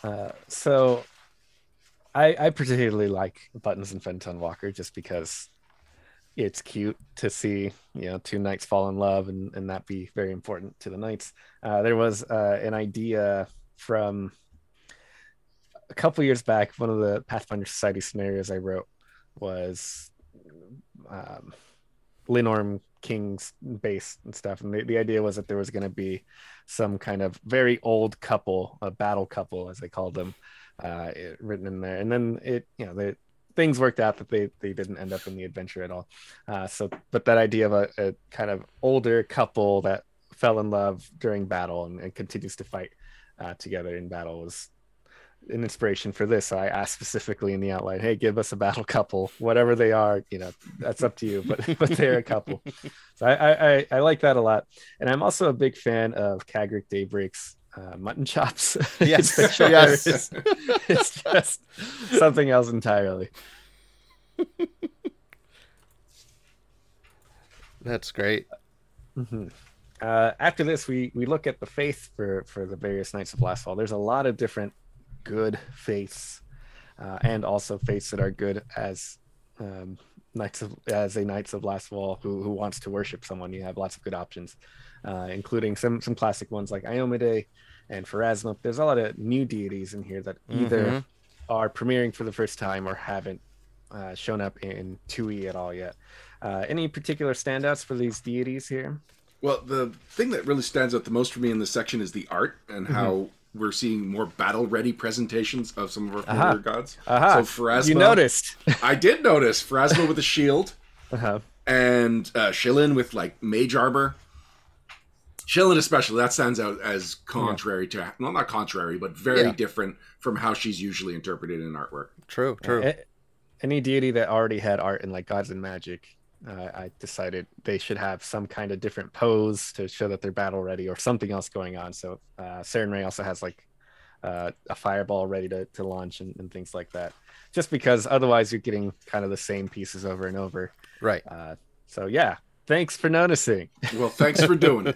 Uh, so I, I particularly like Buttons and Fenton Walker just because it's cute to see, you know, two knights fall in love and, and that be very important to the knights. Uh, there was uh, an idea from a couple years back. One of the Pathfinder Society scenarios I wrote was um, Linnorm King's base and stuff. And the, the idea was that there was going to be some kind of very old couple, a battle couple, as they called them, uh, it, written in there. And then it, you know, the things worked out that they they didn't end up in the adventure at all. Uh, so, but that idea of a, a kind of older couple that fell in love during battle and, and continues to fight uh, together in battle was an inspiration for this. So I asked specifically in the outline, "Hey, give us a battle couple, whatever they are. You know, that's up to you, but *laughs* but they're a couple." So I I, I, like that a lot, and I'm also a big fan of Kagrik Daybreak's uh, mutton chops. *laughs* Yes, *laughs* yes. is- *laughs* it's just something else entirely. That's great. Mhm. Uh, after this, we we look at the faith for for the various Knights of Lastwall. There's a lot of different good faiths, uh, and also faiths that are good as um, Knights of as a Knights of Lastwall who who wants to worship someone. You have lots of good options, uh, including some some classic ones like Iomedae and Pharasma. There's a lot of new deities in here that either Mhm. are premiering for the first time or haven't uh, shown up in 2e at all yet. Uh, any particular standouts for these deities here? Well, the thing that really stands out the most for me in this section is the art and how we're seeing more battle ready presentations of some of our familiar Aha. gods. Aha, So Pharasma, you noticed. I did notice Pharasma with a shield *laughs* uh-huh. and uh, Shelyn with like mage armor. Shelyn especially that stands out as contrary to well not contrary but very Yeah. different from how she's usually interpreted in artwork. True, true. A- Any deity that already had art in like gods and magic, uh, I decided they should have some kind of different pose to show that they're battle ready or something else going on. So uh, Sarenrae also has like uh, a fireball ready to, to launch and, and things like that. Just because otherwise you're getting kind of the same pieces over and over. right. Uh, so yeah, thanks for noticing. Well, thanks for doing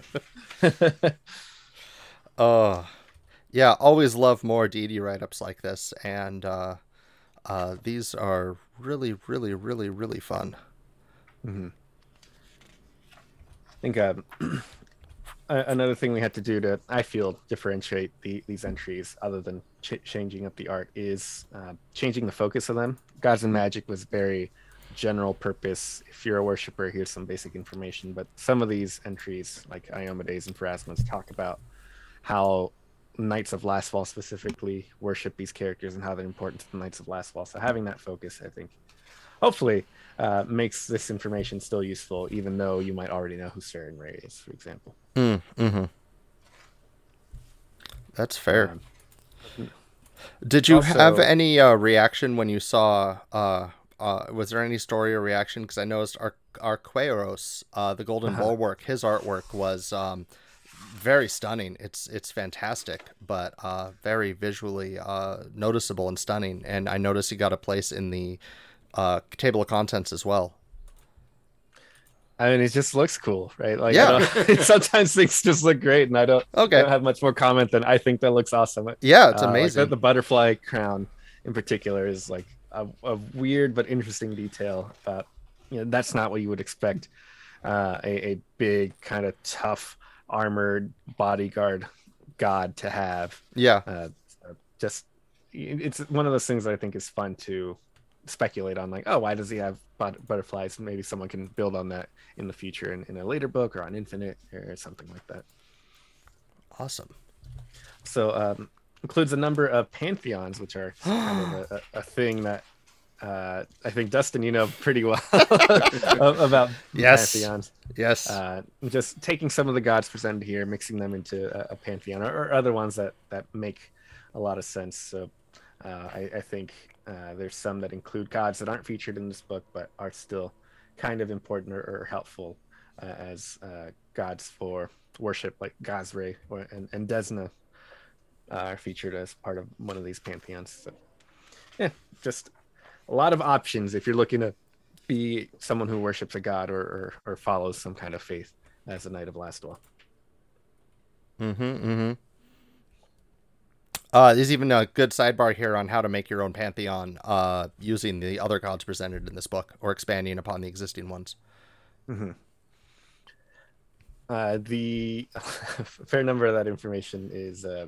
it. *laughs* Uh yeah, always love more DD write-ups like this, and uh, uh, these are really, really, really, really fun. I think um, *clears throat* another thing we had to do to, I feel, differentiate the, these entries, other than ch- changing up the art, is uh, changing the focus of them. Gods and Magic was very general purpose. If you're a worshiper, here's some basic information. But some of these entries, like Iomedae's and Pharasma's, talk about how Knights of Lastwall specifically worship these characters and how they're important to the Knights of Lastwall. So having that focus, I think, hopefully, uh, makes this information still useful, even though you might already know who Sarenrae is, for example. Mm, hmm That's fair. Um, Did you have any uh, reaction when you saw? Uh, uh, was there any story or reaction? Because I noticed Ar- Arqueros, uh, the Golden Uh-huh. Bulwark, his artwork was um, very stunning. It's it's fantastic, but uh, very visually uh, noticeable and stunning. And I noticed he got a place in the uh, table of contents as well. I mean, it just looks cool, right? Like, Yeah. I *laughs* *laughs* sometimes things just look great, and I don't, I Okay. don't have much more comment than I think that looks awesome. Yeah, it's Uh, like amazing. the, the butterfly crown, in particular, is like a, a weird but interesting detail. About you know, that's not what you would expect uh, a, a big kind of tough armored bodyguard god to have. yeah. uh, just it's one of those things that I think is fun to speculate on. Like, oh, why does he have but- butterflies? Maybe someone can build on that in the future in, in a later book or on Infinite or something like that. Awesome. So um, includes a number of pantheons, which are kind of a, *gasps* a, a thing that uh, I think Dustin, you know pretty well *laughs* about Yes. pantheons. Yes. Uh, just taking some of the gods presented here, mixing them into a, a pantheon, or, or other ones that that make a lot of sense. So uh, I, I think uh, there's some that include gods that aren't featured in this book, but are still kind of important or, or helpful uh, as uh, gods for worship, like Gozreh or, and, and Desna uh, are featured as part of one of these pantheons. So yeah, just a lot of options if you're looking to be someone who worships a god or, or, or follows some kind of faith as a knight of Lastwall. Mm-hmm. Mm-hmm. Uh, there's even a good sidebar here on how to make your own pantheon uh, using the other gods presented in this book or expanding upon the existing ones. Mm-hmm. Uh, the *laughs* fair number of that information is uh,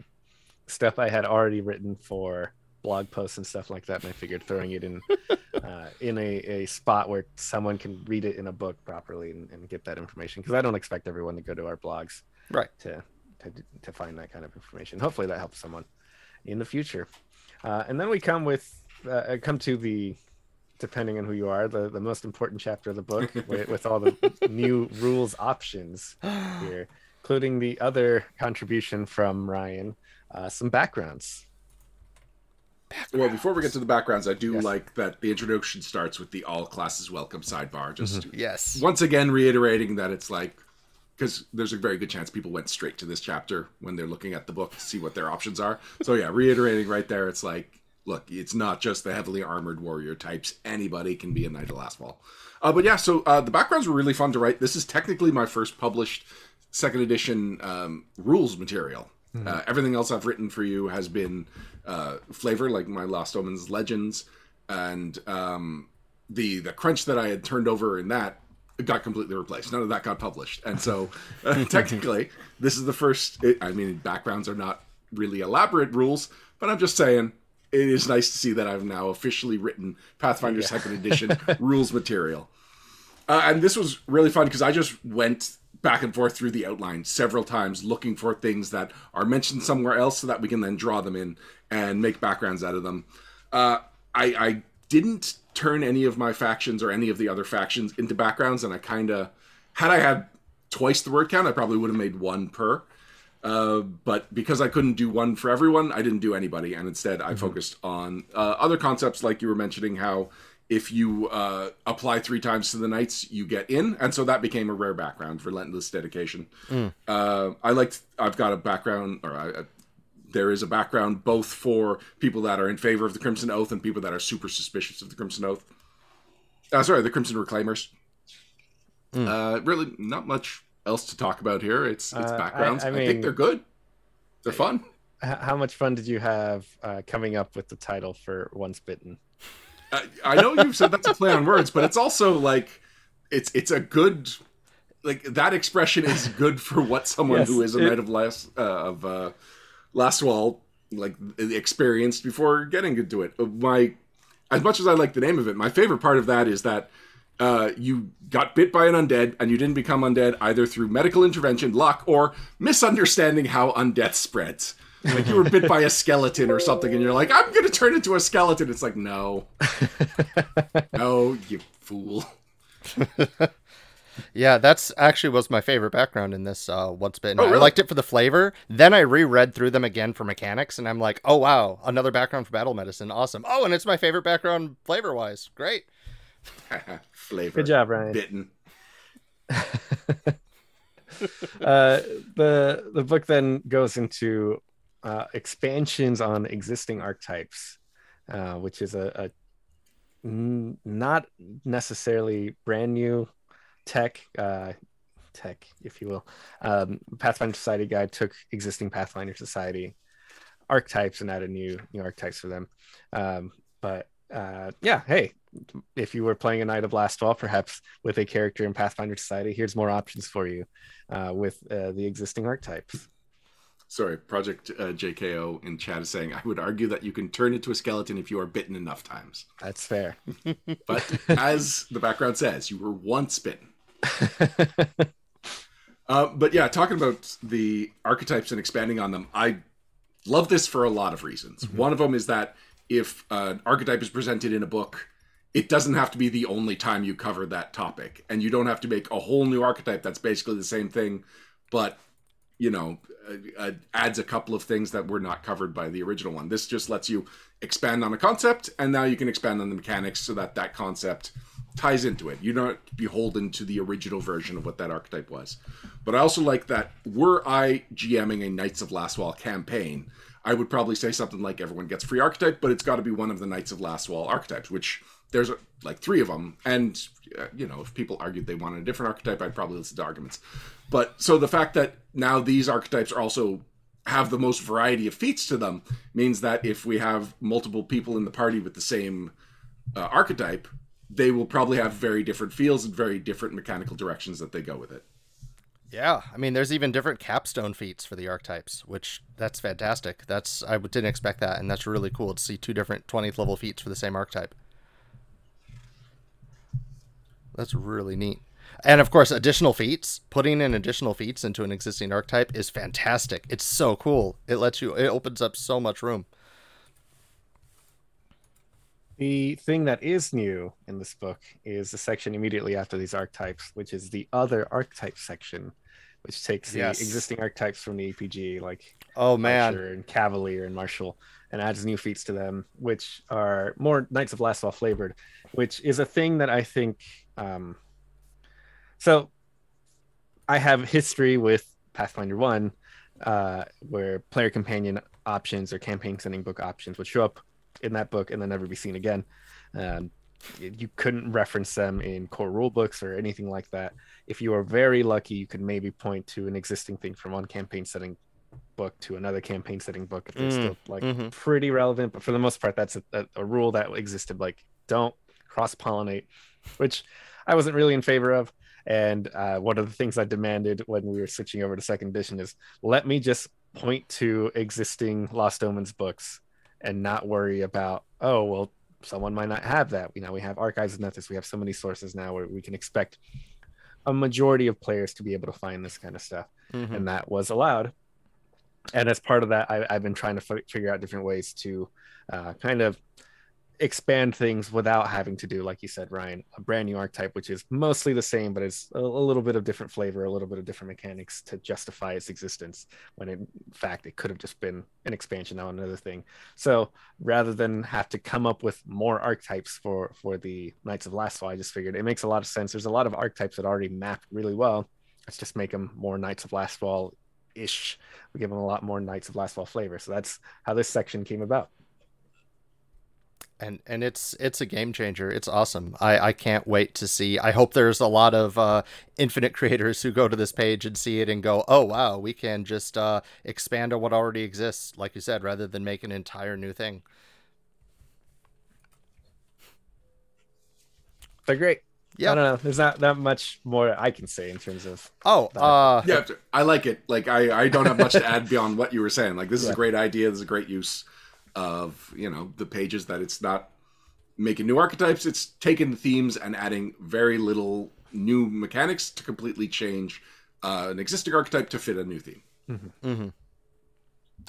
stuff I had already written for blog posts and stuff like that, and I figured throwing it in *laughs* uh, in a, a spot where someone can read it in a book properly and, and get that information because I don't expect everyone to go to our blogs Right. to, to to find that kind of information. Hopefully, that helps someone in the future. Uh, and then we come with uh, come to the depending on who you are the, the most important chapter of the book *laughs* with, with all the new rules options *gasps* here, including the other contribution from Ryan, uh, some backgrounds. Well, before we get to the backgrounds, I do Yes. like that the introduction starts with the all classes welcome sidebar. Just Yes. once again reiterating that it's like because there's a very good chance people went straight to this chapter when they're looking at the book to see what their options are. So yeah, reiterating right there, it's like, look, it's not just the heavily armored warrior types. Anybody can be a knight of Lastwall. Uh, but yeah, so uh, the backgrounds were really fun to write. This is technically my first published second edition um, rules material. Uh, everything else I've written for you has been uh, flavor, like my Lost Omens Legends, and um, the the crunch that I had turned over in that got completely replaced. None of that got published, and so uh, *laughs* *laughs* technically, this is the first. It, I mean, backgrounds are not really elaborate rules, but I'm just saying it is nice to see that I've now officially written Pathfinder Second Edition rules material. *laughs* Uh, and this was really fun because I just went back and forth through the outline several times looking for things that are mentioned somewhere else so that we can then draw them in and make backgrounds out of them. Uh, I, I didn't turn any of my factions or any of the other factions into backgrounds, and I kind of had I had twice the word count, I probably would have made one per. Uh, but because I couldn't do one for everyone, I didn't do anybody, and instead I focused on uh, other concepts like you were mentioning how if you uh, apply three times to the knights, you get in, and so that became a rare background, relentless dedication. Uh, I liked. I've got a background, or I, I- there is a background both for people that are in favor of the Crimson Oath and people that are super suspicious of the Crimson Oath. Uh, sorry, the Crimson Reclaimers. Uh, really, not much else to talk about here. It's it's Uh, I- backgrounds. I I, think they're good. They're fun. How much fun did you have uh, coming up with the title for Once Bitten? I, I know you've said that's a play on words, but it's also like it's it's a good like that expression is good for what someone Yes, who is a it- knight of last uh, of uh, last wall like experienced before getting into it. Uh, My as much as I like the name of it, my favorite part of that is that uh, you got bit by an undead and you didn't become undead either through medical intervention, luck, or misunderstanding how undeath spreads. Like you were bit by a skeleton or something, and you're like, "I'm gonna turn into a skeleton." It's like, no, *laughs* no, you fool. *laughs* Yeah, that's actually was my favorite background in this uh What's Bitten. Oh, I liked it for the flavor. Then I reread through them again for mechanics and I'm like, "Oh wow, another background for battle medicine. Awesome." Oh, and it's my favorite background flavor-wise. Great. *laughs* Flavor. Good job, Ryan. Bitten. uh, the the book then goes into uh, expansions on existing archetypes, uh, which is a, a n- not necessarily brand new tech uh, tech, if you will. Um, Pathfinder Society guide took existing Pathfinder Society archetypes and added new new archetypes for them. Um, but uh, yeah, hey, if you were playing a Knight of Last Wall, perhaps with a character in Pathfinder Society, here's more options for you uh, with uh, the existing archetypes. Sorry, Project uh, JKO in chat is saying, I would argue that you can turn into a skeleton if you are bitten enough times. That's fair. *laughs* But as the background says, you were once bitten. *laughs* Uh, but yeah, talking about the archetypes and expanding on them, I love this for a lot of reasons. One of them is that if an archetype is presented in a book, it doesn't have to be the only time you cover that topic, and you don't have to make a whole new archetype that's basically the same thing, but you know, uh, uh, adds a couple of things that were not covered by the original one. This just lets you expand on a concept, and now you can expand on the mechanics so that that concept ties into it. You're not beholden to the original version of what that archetype was. But I also like that were I GMing a Knights of Last Wall campaign, I would probably say something like everyone gets free archetype, but it's got to be one of the Knights of Last Wall archetypes, which there's like three of them. And, uh, you know, if people argued they wanted a different archetype, I'd probably listen to arguments. But so the fact that now these archetypes are also have the most variety of feats to them means that if we have multiple people in the party with the same uh, archetype, they will probably have very different feels and very different mechanical directions that they go with it. Yeah, I mean, there's even different capstone feats for the archetypes, which that's fantastic. That's I didn't expect that, and that's really cool to see two different 20th level feats for the same archetype. That's really neat. And of course, additional feats, putting in additional feats into an existing archetype is fantastic. It's so cool. It lets you, it opens up so much room. The thing that is new in this book is the section immediately after these archetypes, which is the other archetype section, which takes the Yes. existing archetypes from the APG, like Oh man, Archer and Cavalier and Marshal, and adds new feats to them, which are more Knights of Last Wall flavored, which is a thing that I think. Um, so, I have history with Pathfinder One, uh, where player companion options or campaign sending book options would show up in that book and then never be seen again. Um, you couldn't reference them in core rule books or anything like that. If you were very lucky, you could maybe point to an existing thing from one campaign setting book to another campaign setting book if they're Mm, still like mhm. pretty relevant. But for the most part, that's a, a, a rule that existed. Like, don't cross pollinate, which I wasn't really in favor of. And uh, one of the things I demanded when we were switching over to second edition is let me just point to existing Lost Omens books and not worry about, oh, well, someone might not have that. You know, we have Archives of Nethys, we have so many sources now where we can expect a majority of players to be able to find this kind of stuff. Mhm. And that was allowed. And as part of that, I, I've been trying to f- figure out different ways to uh, kind of expand things without having to do, like you said, Ryan, a brand new archetype, which is mostly the same, but it's a, a, little bit of different flavor, a little bit of different mechanics to justify its existence. When in fact, it could have just been an expansion on another thing. So rather than have to come up with more archetypes for for the Knights of Lastwall, I just figured it makes a lot of sense. There's a lot of archetypes that already map really well. Let's just make them more Knights of Lastwall ish. We give them a lot more Knights of Lastwall flavor. So that's how this section came about and and it's it's a game changer. It's awesome. I i can't wait to see i hope there's a lot of uh infinite *laughs* creators who go to this page and see it and go oh wow we can just uh expand on what already exists like you said rather than make an entire new thing. They're great. Yeah. I don't know. There's not that much more i can say in terms of oh uh yeah i like it. Like i i don't have much to add beyond what you were saying. Like this is yeah. a great idea. This is a great use of you know the pages that it's not making new archetypes it's taking themes and adding very little new mechanics to completely change uh, an existing archetype to fit a new theme mm-hmm. Mm-hmm.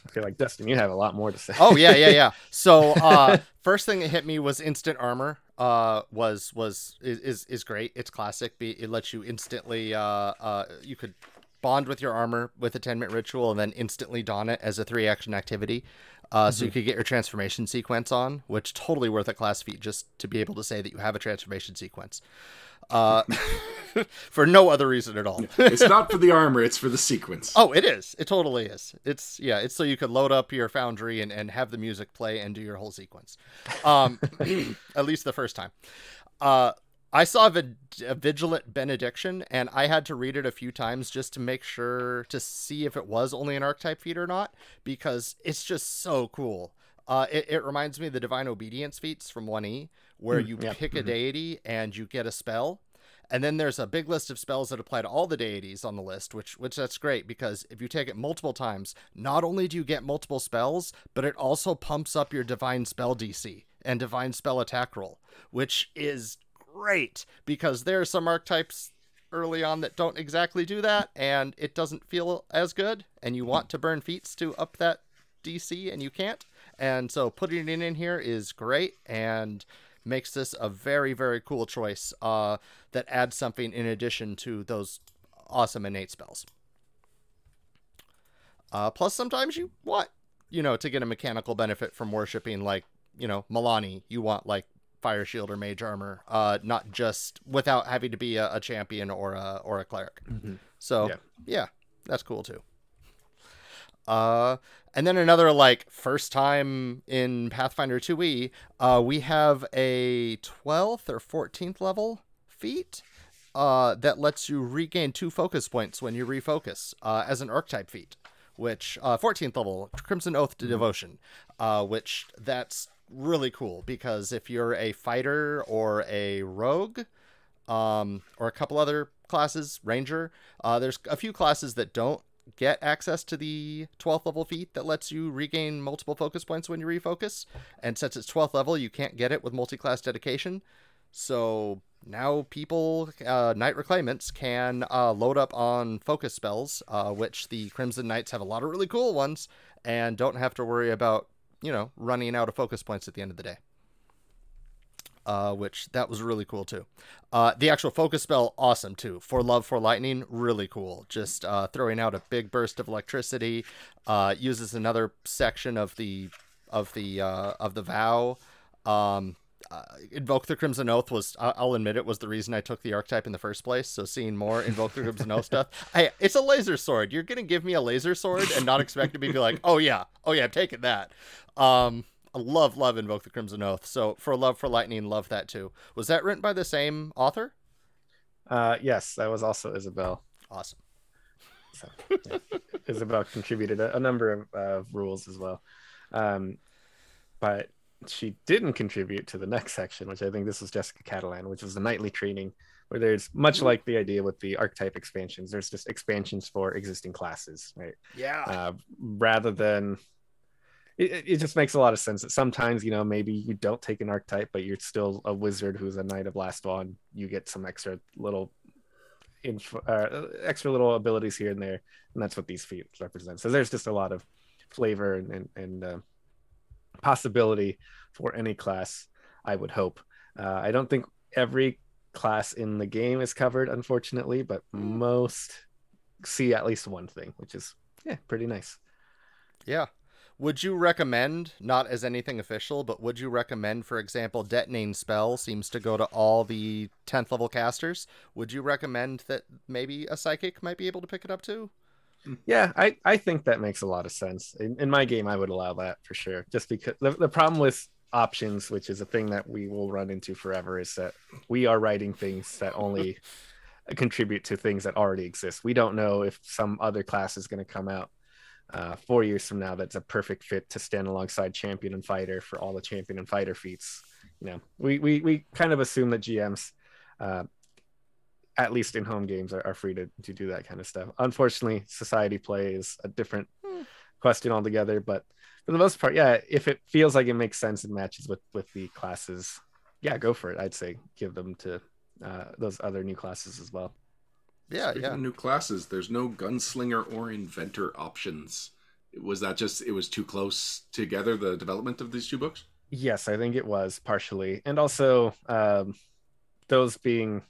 I feel like Dustin, you have a lot more to say. Oh yeah, yeah, yeah. *laughs* So uh, first thing that hit me was instant armor. Uh, was was is is great. It's classic. It lets you instantly. Uh, uh, you could bond with your armor with a 10 minute ritual and then instantly don it as a three action activity. Uh, mm-hmm. So you could get your transformation sequence on, which totally worth a class feat just to be able to say that you have a transformation sequence. Uh, *laughs* for no other reason at all. it's not for the *laughs* armor; it's for the sequence. Oh, it is. It totally is. It's yeah. It's so you could load up your foundry and, and have the music play and do your whole sequence. Um, *coughs* at least the first time. Uh, I saw a, a, vigilant benediction, and I had to read it a few times just to make sure to see if it was only an archetype feat or not, because it's just so cool. Uh, it, it, reminds me of the divine obedience feats from 1e, where mm, you yep. pick a mm-hmm. deity and you get a spell. And then there's a big list of spells that apply to all the deities on the list, which which that's great because if you take it multiple times, not only do you get multiple spells, but it also pumps up your divine spell DC and divine spell attack roll, which is great because there are some archetypes early on that don't exactly do that and it doesn't feel as good and you want to burn feats to up that DC and you can't. And so putting it in here is great and makes this a very very cool choice uh, that adds something in addition to those awesome innate spells. Uh, plus sometimes you want you know to get a mechanical benefit from worshiping like you know Milani, you want like fire shield or mage armor, uh, not just without having to be a, a champion or a or a cleric. Mm-hmm. So yeah. yeah, that's cool too. Uh, and then another like first time in Pathfinder 2e, uh, we have a 12th or 14th level feat uh, that lets you regain two focus points when you refocus uh, as an archetype feat, which uh, 14th level Crimson Oath to mm-hmm. Devotion, uh, which that's really cool because if you're a fighter or a rogue, um, or a couple other classes, ranger, uh, there's a few classes that don't get access to the 12th level feat that lets you regain multiple focus points when you refocus. And since it's 12th level, you can't get it with multi class dedication. So now people, uh, Knight Reclaimants, can uh, load up on focus spells, uh, which the Crimson Knights have a lot of really cool ones, and don't have to worry about you know, running out of focus points at the end of the day. Uh, which that was really cool too. Uh, the actual focus spell, awesome too. For love, for lightning, really cool. Just uh, throwing out a big burst of electricity. Uh, uses another section of the of the uh, of the vow. Um, uh, invoke the crimson oath was i'll admit it was the reason i took the archetype in the first place. So seeing more invoke the crimson oath stuff *laughs* hey it's a laser sword. You're gonna give me a laser sword and not expect to be like oh yeah. Oh yeah i'm taking that. Um I love love invoke the crimson oath. So for love for lightning love that too. Was that written by the same author? Uh yes that was also isabel. Awesome. So yeah. isabel contributed a, a number of uh, rules as well. Um but she didn't contribute to the next section, which I think this was Jessica Catalan, which was the knightly training, where there's much like the idea with the archetype expansions, there's just expansions for existing classes, right? Yeah. Uh, rather than it, it just makes a lot of sense that sometimes you know maybe you don't take an archetype, but you're still a wizard who's a knight of Lastwall, and you get some extra little info, uh, extra little abilities here and there, and that's what these feats represent. So there's just a lot of flavor and and, and uh, possibility for any class. I would hope. Uh, I don't think every class in the game is covered, unfortunately, but most see at least one thing, which is yeah, pretty nice. Yeah. Would you recommend, not as anything official, but would you recommend, for example, detonating spell seems to go to all the 10th level casters? Would you recommend that maybe a psychic might be able to pick it up too? Yeah, I, I think that makes a lot of sense. In, in my game, I would allow that for sure. Just because the, the problem with options, which is a thing that we will run into forever, is that we are writing things that only *laughs* contribute to things that already exist. We don't know if some other class is going to come out uh, four years from now that's a perfect fit to stand alongside champion and fighter for all the champion and fighter feats. You know, we we, we kind of assume that GMs, uh, at least in home games, are, are free to, to do that kind of stuff. Unfortunately, society play is a different hmm. question altogether. But for the most part, yeah, if it feels like it makes sense and matches with with the classes, yeah, go for it. I'd say give them to uh, those other new classes as well. Yeah, Speaking yeah. New classes. There's no gunslinger or inventor options. Was that just it was too close together the development of these two books? Yes, I think it was partially, and also um, those being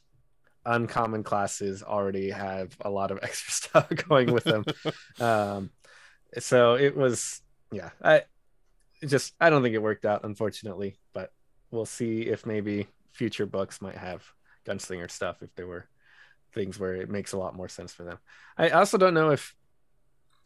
uncommon classes already have a lot of *laughs* extra stuff going with them. *laughs* um, so it was, yeah, I just I don't think it worked out, unfortunately, but we'll see if maybe future books might have gunslinger stuff if there were things where it makes a lot more sense for them. I also don't know if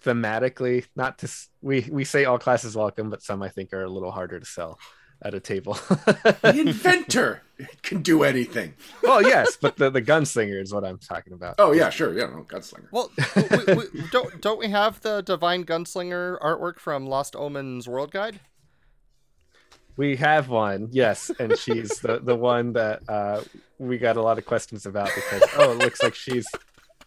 thematically, not to we we say all classes welcome, but some I think are a little harder to sell at a table. the *laughs* inventor can do anything. Well, yes, but the, the gunslinger is what I'm talking about. Oh yeah, sure, yeah, no, gunslinger. Well, we, we, *laughs* don't don't we have the divine gunslinger artwork from Lost Omens World Guide? We have one, yes, and she's the the one that uh, we got a lot of questions about because oh, it looks like she's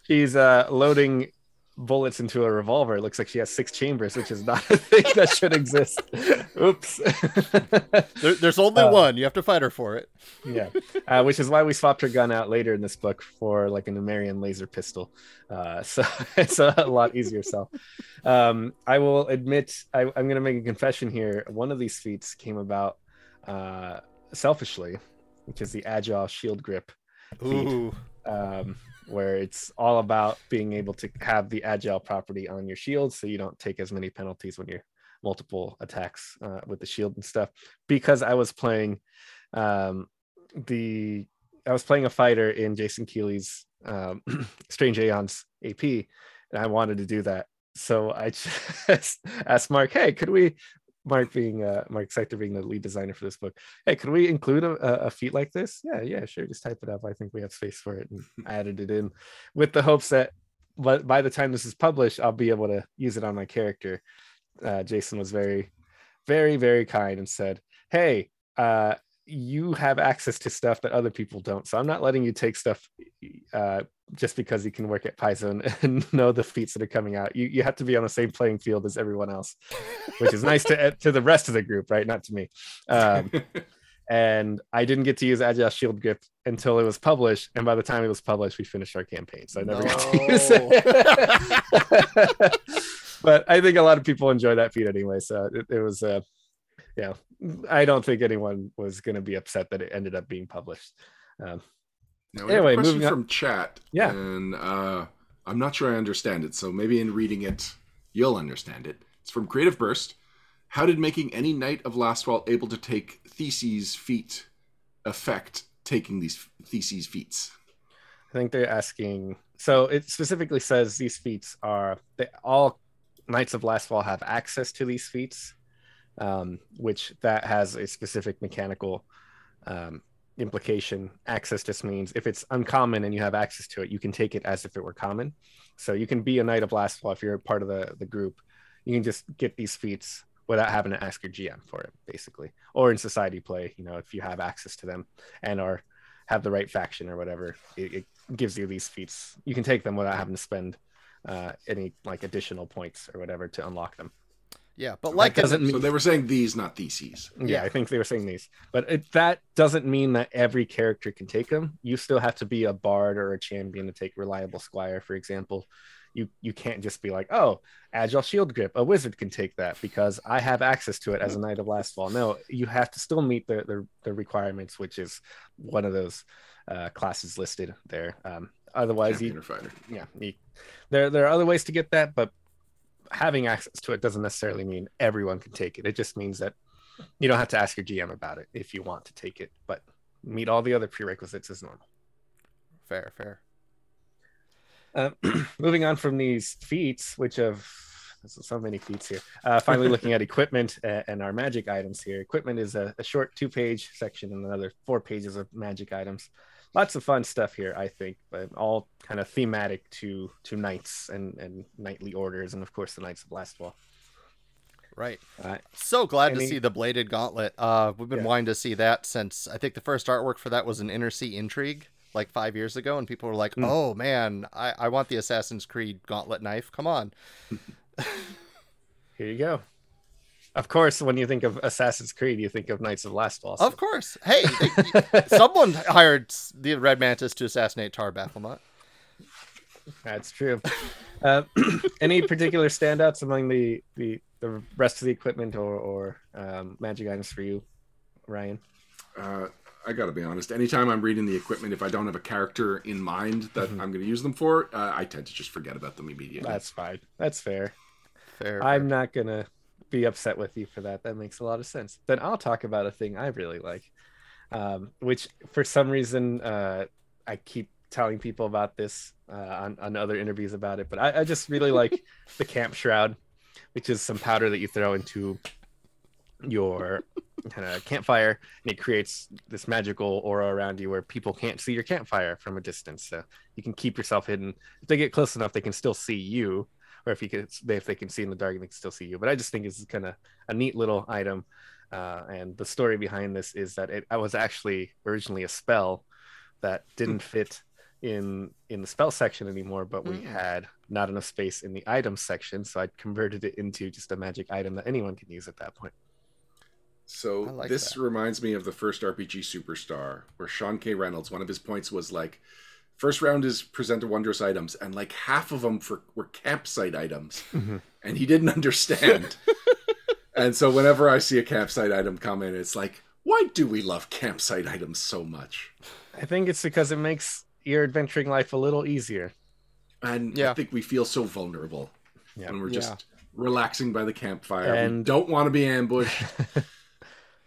she's uh, loading bullets into a revolver. It looks like she has six chambers, which is not a thing that should exist. *laughs* Oops. *laughs* there, there's only uh, one. You have to fight her for it. yeah, uh, which is why we swapped her gun out later in this book for like an Amarian laser pistol. Uh, so *laughs* it's a lot easier sell. Um, I will admit, I, am going to make a confession here. One of these feats came about uh, selfishly, which is the agile shield grip. Feat. Um, where it's all about being able to have the agile property on your shield so you don't take as many penalties when you're multiple attacks uh, with the shield and stuff. Because i was playing um, the i was playing a fighter in jason keeley's um, *clears throat* strange aeons ap and i wanted to do that. So i *laughs* just asked mark hey could we Mark being uh, Mark Seifter being the lead designer for this book. Hey, could we include a, a feat like this? Yeah, yeah, sure. Just type it up. I think we have space for it, and *laughs* added it in with the hopes that, but by the time this is published, I'll be able to use it on my character. Uh, Jason was very, very, very kind and said, "Hey, uh, you have access to stuff that other people don't. So I'm not letting you take stuff uh, just because you can work at Paizo *laughs* and know the feats that are coming out. You you have to be on the same playing field as everyone else, which is nice to to the rest of the group, right? Not to me. Um, *laughs* and I didn't get to use Agile Shield Grip until it was published. And by the time it was published, we finished our campaign, so I never no. got to use it. *laughs* but I think a lot of people enjoy that feat anyway. So it, it was. Uh, yeah, I don't think anyone was going to be upset that it ended up being published. Um, now, we anyway, moving from on. chat. Yeah, and uh, I'm not sure I understand it, so maybe in reading it, you'll understand it. It's from Creative Burst. How did making any Knight of Lastwall able to take Theses feat affect taking these Theses feats? I think they're asking. So it specifically says these feats are they all Knights of Lastwall have access to these feats um, which that has a specific mechanical um, implication. Access just means if it's uncommon and you have access to it, you can take it as if it were common. So you can be a knight of last if you're part of the, the group. You can just get these feats without having to ask your GM for it, basically. Or in society play, you know, if you have access to them and are have the right faction or whatever, it, it gives you these feats. You can take them without having to spend uh, any like additional points or whatever to unlock them. Yeah, but like doesn't mean... so they were saying these, not theses. Yeah, yeah, I think they were saying these, but it, that doesn't mean that every character can take them. You still have to be a bard or a champion to take reliable squire, for example. you you can't just be like, oh, agile shield grip, a wizard can take that because I have access to it as a knight of last wall. No, you have to still meet the the, the requirements, which is one of those uh, classes listed there. Um, otherwise, you, fighter. yeah, you, there there are other ways to get that, but having access to it doesn't necessarily mean everyone can take it. It just means that you don't have to ask your GM about it if you want to take it, but meet all the other prerequisites as normal. Fair, fair. Uh, *clears throat* moving on from these feats, which have so many feats here. Uh, finally, looking at *laughs* equipment and our magic items here. Equipment is a, a short two-page section and another four pages of magic items. Lots of fun stuff here, I think, but all kind of thematic to to knights and and knightly orders, and of course the Knights of Lastwall. Right. Uh, So glad any- to see the bladed gauntlet. Uh, we've been Yeah. wanting to see that since I think the first artwork for that was an Inner Sea Intrigue like five years ago, and people were like, Hmm. "Oh man, I, I want the Assassin's Creed gauntlet knife. Come on." *laughs* Here you go. Of course, when you think of Assassin's Creed, you think of Knights of Lastwall. so- Of course. Hey, they- *laughs* someone hired the Red Mantis to assassinate Tar-Baphon. That's true. Uh, *clears throat* any particular standouts among the, the the rest of the equipment or or um, magic items for you, Ryan? Uh, I got to be honest. Anytime I'm reading the equipment, if I don't have a character in mind that Mm-hmm. I'm going to use them for, uh, I tend to just forget about them immediately. That's fine. That's fair. Fair. I'm not gonna be upset with you for that. That makes a lot of sense. Then I'll talk about a thing I really like, um, which for some reason uh, I keep telling people about this uh, on, on other interviews about it. But I, I just really *laughs* like the camp shroud, which is some powder that you throw into your kind of campfire, and it creates this magical aura around you where people can't see your campfire from a distance. So you can keep yourself hidden. If they get close enough, they can still see you or if you can if they can see in the dark they can still see you but i just think it's kind of a neat little item uh, and the story behind this is that it I was actually originally a spell that didn't fit in in the spell section anymore but we Mm. had not enough space in the item section so i converted it into just a magic item that anyone can use at that point So like this that. reminds me of the first RPG Superstar, where Sean K. Reynolds, one of his points was like, first round is present a wondrous items, and like half of them for were campsite items, mm-hmm. and he didn't *laughs* understand. and so whenever I see a campsite item come in, it's like, why do we love campsite items so much? i think it's because it makes your adventuring life a little easier And Yeah. I think we feel so vulnerable Yeah. when we're Yeah. just relaxing by the campfire. we And- don't want to be ambushed. *laughs*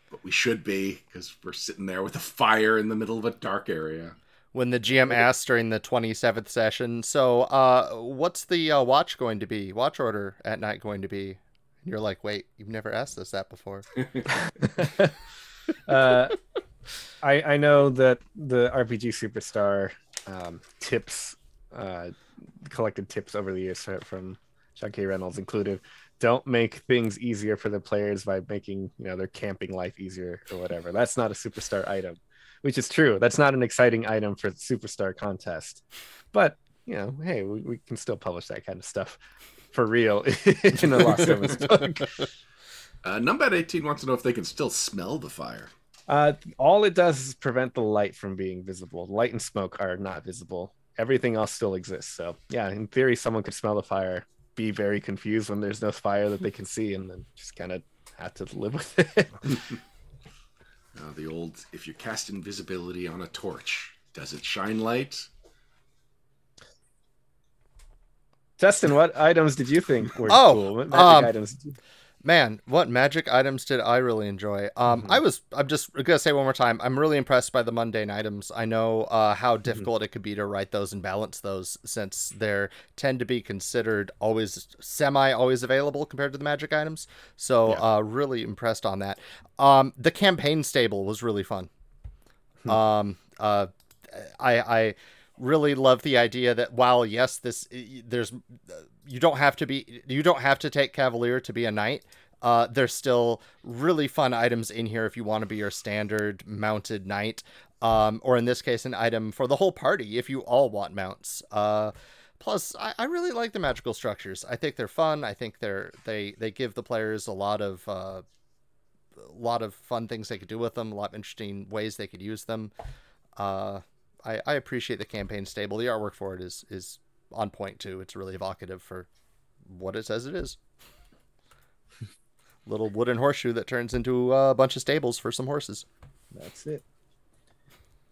But we should be because we're sitting there with a fire in the middle of a dark area. When the GM asked during the 27th session, so uh, what's the uh, watch going to be? Watch order at night going to be? And you're like, wait, you've never asked us that before. *laughs* *laughs* uh, I I know that the RPG Superstar um, tips, uh, collected tips over the years from Sean K. Reynolds included. Don't make things easier for the players by making you know their camping life easier or whatever. That's not a superstar item, which is true. That's not an exciting item for the superstar contest. But you know, hey, we, we can still publish that kind of stuff for real *laughs* in a Lost Omens *laughs* book. Uh, Numbat 18 wants to know if they can still smell the fire. Uh, all it does is prevent the light from being visible. Light and smoke are not visible. Everything else still exists. So yeah, in theory, someone could smell the fire, be very confused when there's no fire that they can see, and then just kind of have to live with it. *laughs* Uh, the old, if you cast invisibility on a torch, does it shine light? Justin, what items did you think were Oh, cool? What magic um, items? Did you... Man, what magic items did I really enjoy? Um, I was. I'm just gonna say one more time. I'm really impressed by the mundane items. I know uh, how difficult it could be to write those and balance those, since they tend to be considered always semi always available compared to the magic items. So, uh, really impressed on that. Um, the campaign stable was really fun. Um, uh, I I really love the idea that while yes, this there's you don't have to be you don't have to take cavalier to be a knight. Uh, there's still really fun items in here if you want to be your standard mounted knight, um, or in this case, an item for the whole party if you all want mounts. Uh, plus, I, I really like the magical structures. I think they're fun. I think they're they they give the players a lot of uh, a lot of fun things they could do with them, a lot of interesting ways they could use them. Uh, I, I appreciate the campaign stable. The artwork for it is is on point too. It's really evocative for what it says it is. *laughs* Little wooden horseshoe that turns into a bunch of stables for some horses. That's it.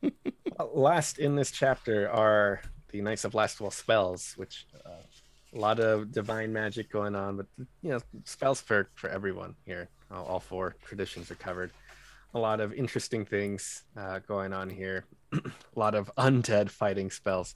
*laughs* Uh, Last in this chapter are the Knights of Lastwall spells, which uh, a lot of divine magic going on, but you know spells for for everyone here. All, all four traditions are covered. A lot of interesting things uh, going on here. *clears throat* a lot of undead fighting spells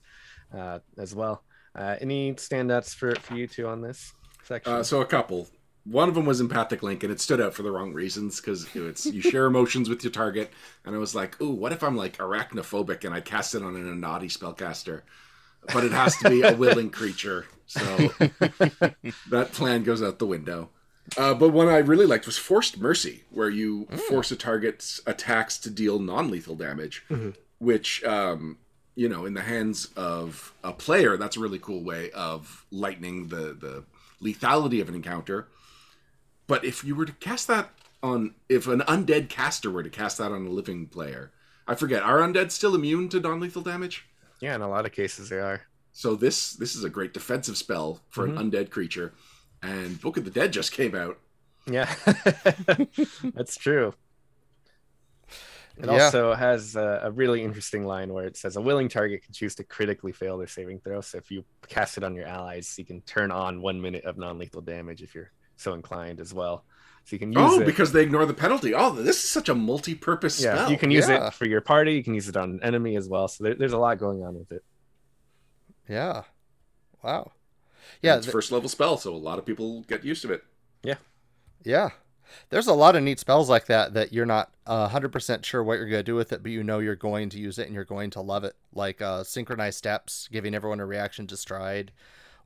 uh, as well. Uh, any standouts for for you two on this section? Uh, so a couple. One of them was empathic link, and it stood out for the wrong reasons because it's you share emotions with your target, and I was like, "Ooh, what if I'm like arachnophobic and I cast it on an Anadi spellcaster?" But it has to be a willing creature, so *laughs* that plan goes out the window. Uh, but one I really liked was Forced Mercy, where you force a target's attacks to deal non-lethal damage, which um, you know, in the hands of a player, that's a really cool way of lightening the the lethality of an encounter. But if you were to cast that on, if an undead caster were to cast that on a living player, I forget, are undead still immune to non-lethal damage? yeah, in a lot of cases they are. So this this is a great defensive spell for an undead creature. And Book of the Dead just came out. Yeah, *laughs* that's true. It Yeah. also has a, a really interesting line where it says a willing target can choose to critically fail their saving throw. So if you cast it on your allies, you can turn on one minute of non-lethal damage if you're so inclined as well. So you can use oh, it. because they ignore the penalty. Oh, this is such a multi-purpose yeah, spell. you can use Yeah. it for your party. You can use it on an enemy as well. So there, there's a lot going on with it. Yeah. Wow. Yeah. it's first level spell, so a lot of people get used to it. Yeah. Yeah. There's a lot of neat spells like that that you're not uh, 100% sure what you're going to do with it, but you know you're going to use it and you're going to love it. Like uh, Synchronized Steps, giving everyone a reaction to stride.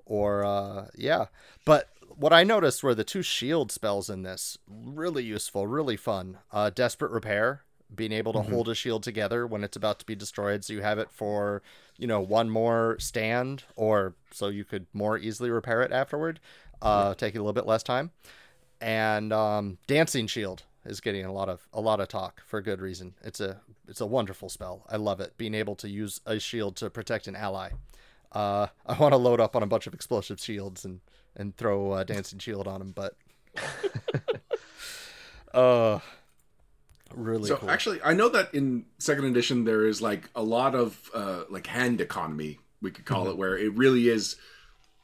Or, uh, yeah. But what I noticed were the two shield spells in this. Really useful, really fun. Uh, Desperate Repair, being able to hold a shield together when it's about to be destroyed. So you have it for, you know, one more stand, or so you could more easily repair it afterward, uh, taking a little bit less time and um, dancing shield is getting a lot of a lot of talk for good reason. It's a it's a wonderful spell. I love it. Being able to use a shield to protect an ally. Uh, *laughs* I want to load up on a bunch of explosive shields and and throw a dancing shield on them, but *laughs* *laughs* uh, really so cool. actually, I know that in second edition there is like a lot of uh, like hand economy, we could call it, where it really is.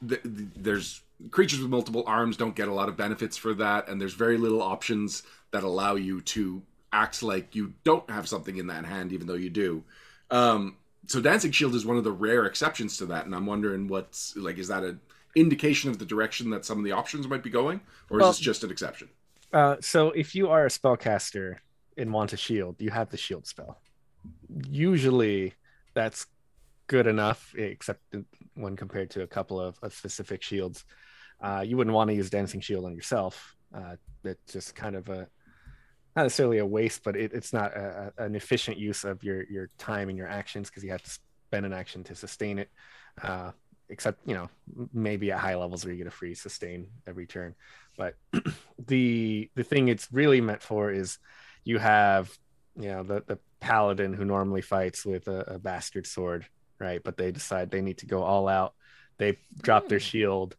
Th- th- there's creatures with multiple arms don't get a lot of benefits for that, and there's very little options that allow you to act like you don't have something in that hand, even though you do. Um, so dancing shield is one of the rare exceptions to that, and I'm wondering what's like is that an indication of the direction that some of the options might be going, or is this just an exception? Uh, so if you are a spellcaster and want a shield, you have the shield spell. Usually, that's good enough, except when compared to a couple of, of specific shields. Uh, you wouldn't want to use dancing shield on yourself. Uh, it's just kind of a not necessarily a waste, but it, it's not a, an efficient use of your your time and your actions because you have to spend an action to sustain it. Uh, except you know maybe at high levels where you get a free sustain every turn. But *clears throat* the the thing it's really meant for is you have you know the the paladin who normally fights with a, a bastard sword, right? But they decide they need to go all out. They drop their hmm. shield.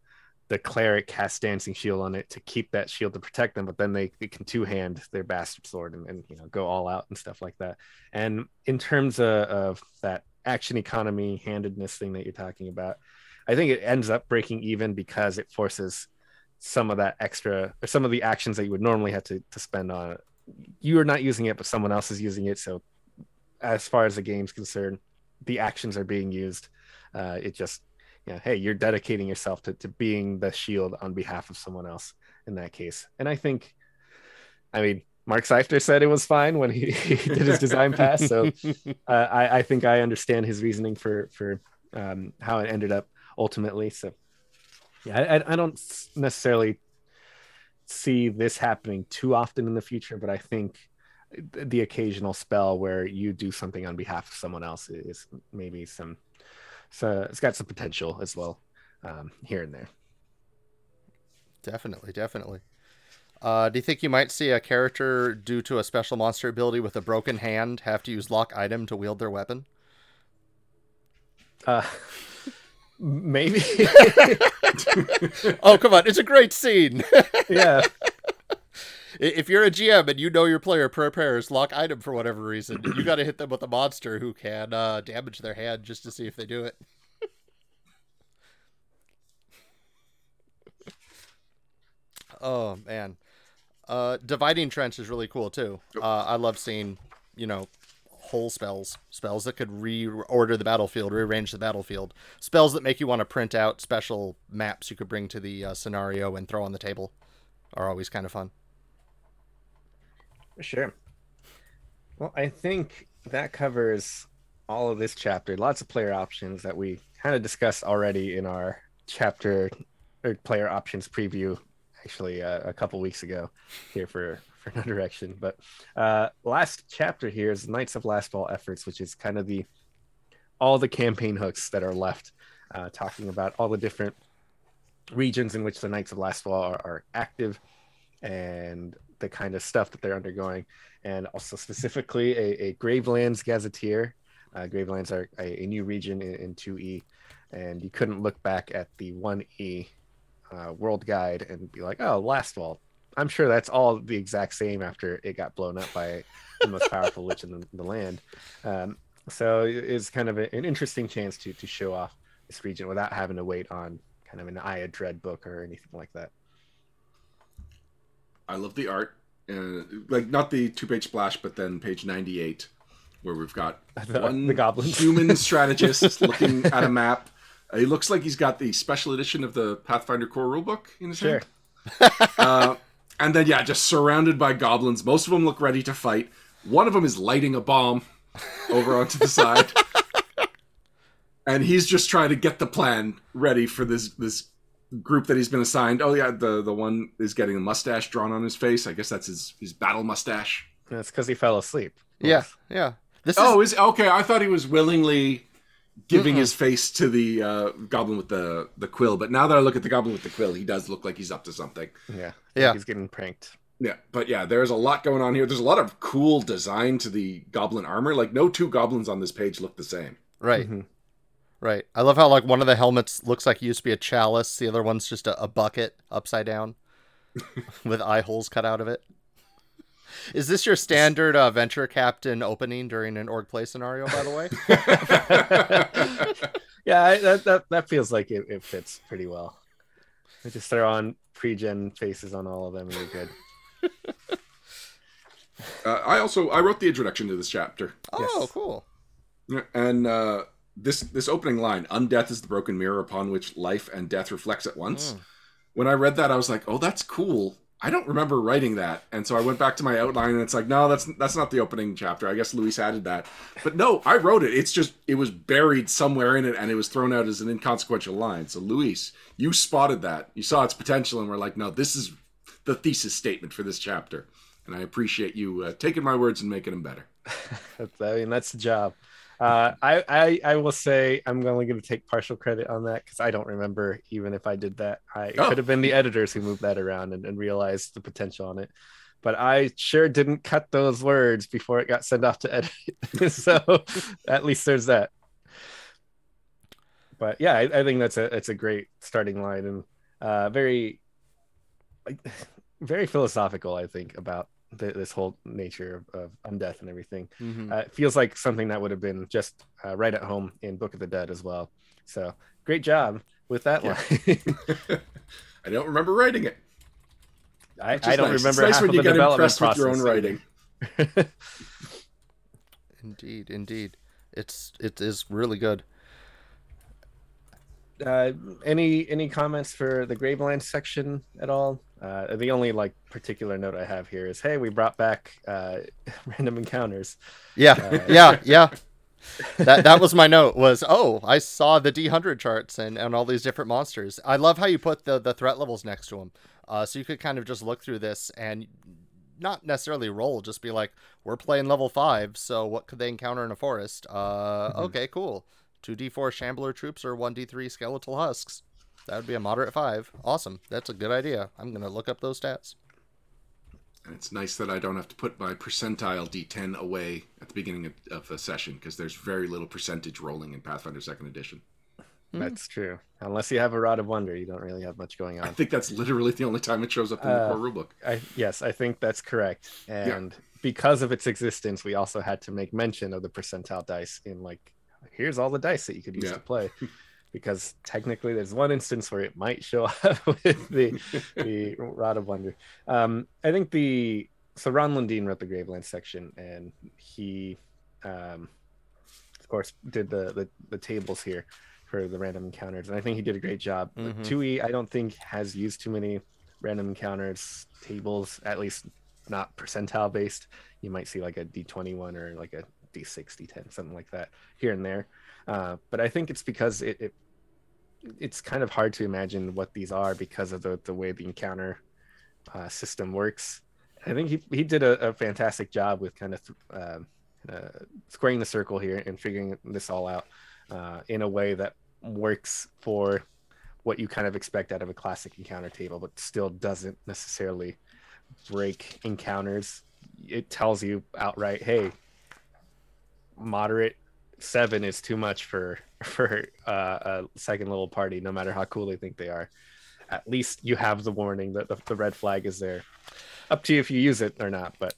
The cleric casts dancing shield on it to keep that shield to protect them, but then they, they can two hand their bastard sword and, and you know go all out and stuff like that. And in terms of, of that action economy handedness thing that you're talking about, I think it ends up breaking even because it forces some of that extra or some of the actions that you would normally have to, to spend on it. You are not using it, but someone else is using it. So as far as the game's concerned, the actions are being used. Uh, it just, you know, hey, you're dedicating yourself to, to being the shield on behalf of someone else in that case. And I think, I mean, Mark Seifter said it was fine when he, *laughs* he did his design pass. So *laughs* uh, I, I think I understand his reasoning for for um, how it ended up ultimately. So yeah, I- I don't necessarily see this happening too often in the future, but I think the occasional spell where you do something on behalf of someone else is maybe some so it's got some potential as well um, here and there. Definitely, definitely. Uh, do you think you might see a character, due to a special monster ability with a broken hand, have to use lock item to wield their weapon? Uh, Maybe. *laughs* oh come on, it's a great scene. *laughs* yeah. if you're a GM and you know your player prepares lock item for whatever reason, *clears throat* you got to hit them with a monster who can uh, damage their hand just to see if they do it. *laughs* oh man, uh, dividing trench is really cool too. Uh, I love seeing you know whole spells, spells that could reorder the battlefield, rearrange the battlefield, spells that make you want to print out special maps you could bring to the uh, scenario and throw on the table are always kind of fun. Sure. Well, I think that covers all of this chapter. Lots of player options that we kind of discussed already in our chapter or player options preview, actually uh, a couple weeks ago here for for Know Direction. But uh, last chapter here is Knights of Lastwall efforts, which is kind of the all the campaign hooks that are left, uh, talking about all the different regions in which the Knights of Lastwall are, are active and the kind of stuff that they're undergoing, and also specifically a, a Gravelands Gazetteer. Uh, Gravelands are a, a, new region in, in 2E, and you couldn't look back at the 1E uh, world guide and be like, oh, Lastwall. I'm sure that's all the exact same after it got blown up by the most powerful lich in the, the land. Um, so it's kind of a, an interesting chance to to show off this region without having to wait on kind of an Eye of Dread book or anything like that. I love the art, uh, like not the two page splash, but then page ninety eight, where we've got *laughs* the, one the goblins. human *laughs* strategist looking at a map. Uh, he looks like he's got the special edition of the Pathfinder core rulebook in his Sure. hand. Uh, and then yeah, just surrounded by goblins. Most of them look ready to fight. One of them is lighting a bomb over onto the side. *laughs* And he's just trying to get the plan ready for this this group that he's been assigned. Oh yeah, the the one is getting a mustache drawn on his face. I guess that's his his battle mustache. That's because he fell asleep. Yeah, yeah. This oh, is... is okay. I thought he was willingly giving Mm-mm. his face to the uh, goblin with the the quill, but now that I look at the goblin with the quill, he does look like he's up to something. Yeah, yeah. He's getting pranked. Yeah, but yeah, there's a lot going on here. There's a lot of cool design to the goblin armor. Like no two goblins on this page look the same. Right. Mm-hmm. Right. I love how like one of the helmets looks like it used to be a chalice. The other one's just a, a bucket upside down *laughs* with eye holes cut out of it. Is this your standard uh, venture captain opening during an org play scenario? By the way. *laughs* yeah, I, that, that that feels like it, it fits pretty well. I just throw on pre-gen faces on all of them, and you're good. *laughs* Uh, I also I wrote the introduction to this chapter. Oh, yes. cool. And uh, this this opening line, "Undeath is the broken mirror upon which life and death reflects at once." Mm. When I read that, I was like, "Oh, that's cool." I don't remember writing that, and so I went back to my outline, and it's like, no, that's that's not the opening chapter. I guess Luis added that, but no, I wrote it. It's just it was buried somewhere in it, and it was thrown out as an inconsequential line. So Luis, you spotted that, you saw its potential, and we're like, no, this is the thesis statement for this chapter, and I appreciate you uh, taking my words and making them better. *laughs* I mean, that's the job. Uh, I, I I will say I'm only going to take partial credit on that because I don't remember even if I did that. I it oh. could have been the editors who moved that around and, and realized the potential on it. But I sure didn't cut those words before it got sent off to edit. *laughs* so at least there's that. But yeah, I, I, think that's a it's a great starting line and uh, very *sighs* very philosophical. I think about the, this whole nature of, of undeath and everything. Mm-hmm. Uh, it feels like something that would have been just uh, right at home in Book of the Dead as well. So great job with that yeah. line. *laughs* *laughs* I don't remember writing it. I, I don't nice. remember. It's nice when you get impressed with your own writing. *laughs* indeed, indeed, it's it is really good. Uh, any any comments for the Graveland section at all? Uh, the only like particular note I have here is, hey, we brought back uh, *laughs* random encounters. Yeah, uh, *laughs* yeah, yeah. that that was my note. Was oh, I saw the D hundred charts and and all these different monsters. I love how you put the the threat levels next to them, uh, so you could kind of just look through this and not necessarily roll, just be like, we're playing level five, so what could they encounter in a forest? Uh, mm-hmm. okay, cool. Two D four Shambler troops or one D three skeletal husks. That would be a moderate five. Awesome. That's a good idea. I'm going to look up those stats. And it's nice that I don't have to put my percentile D10 away at the beginning of, of a session because there's very little percentage rolling in Pathfinder Second Edition. That's true. Unless you have a Rod of Wonder, you don't really have much going on. I think that's literally the only time it shows up in the Uh, core rulebook. I yes, I think that's correct. And because of its existence, we also had to make mention of the percentile dice in like here's all the dice that you could use Yeah. to play. *laughs* Because technically there's one instance where it might show *laughs* up with the the *laughs* Rod of Wonder. Um I think the so Ron Lundeen wrote the Graveland section and he um of course did the the, the tables here for the random encounters and I think he did a great job. But Mhm. 2E I don't think has used too many random encounters tables at least not percentile based you might see like a d21 or like a d6 d10 something like that here and there uh, but i think it's because it, it it's kind of hard to imagine what these are because of the, the way the encounter uh, system works i think he, he did a, a fantastic job with kind of um uh, squaring the circle here and figuring this all out uh, in a way that works for what you kind of expect out of a classic encounter table, but still doesn't necessarily break encounters. It tells you outright, hey, moderate seven is too much for *laughs* for uh, a second level party, no matter how cool they think they are. At least you have the warning that the, the red flag is there. Up to you if you use it or not, but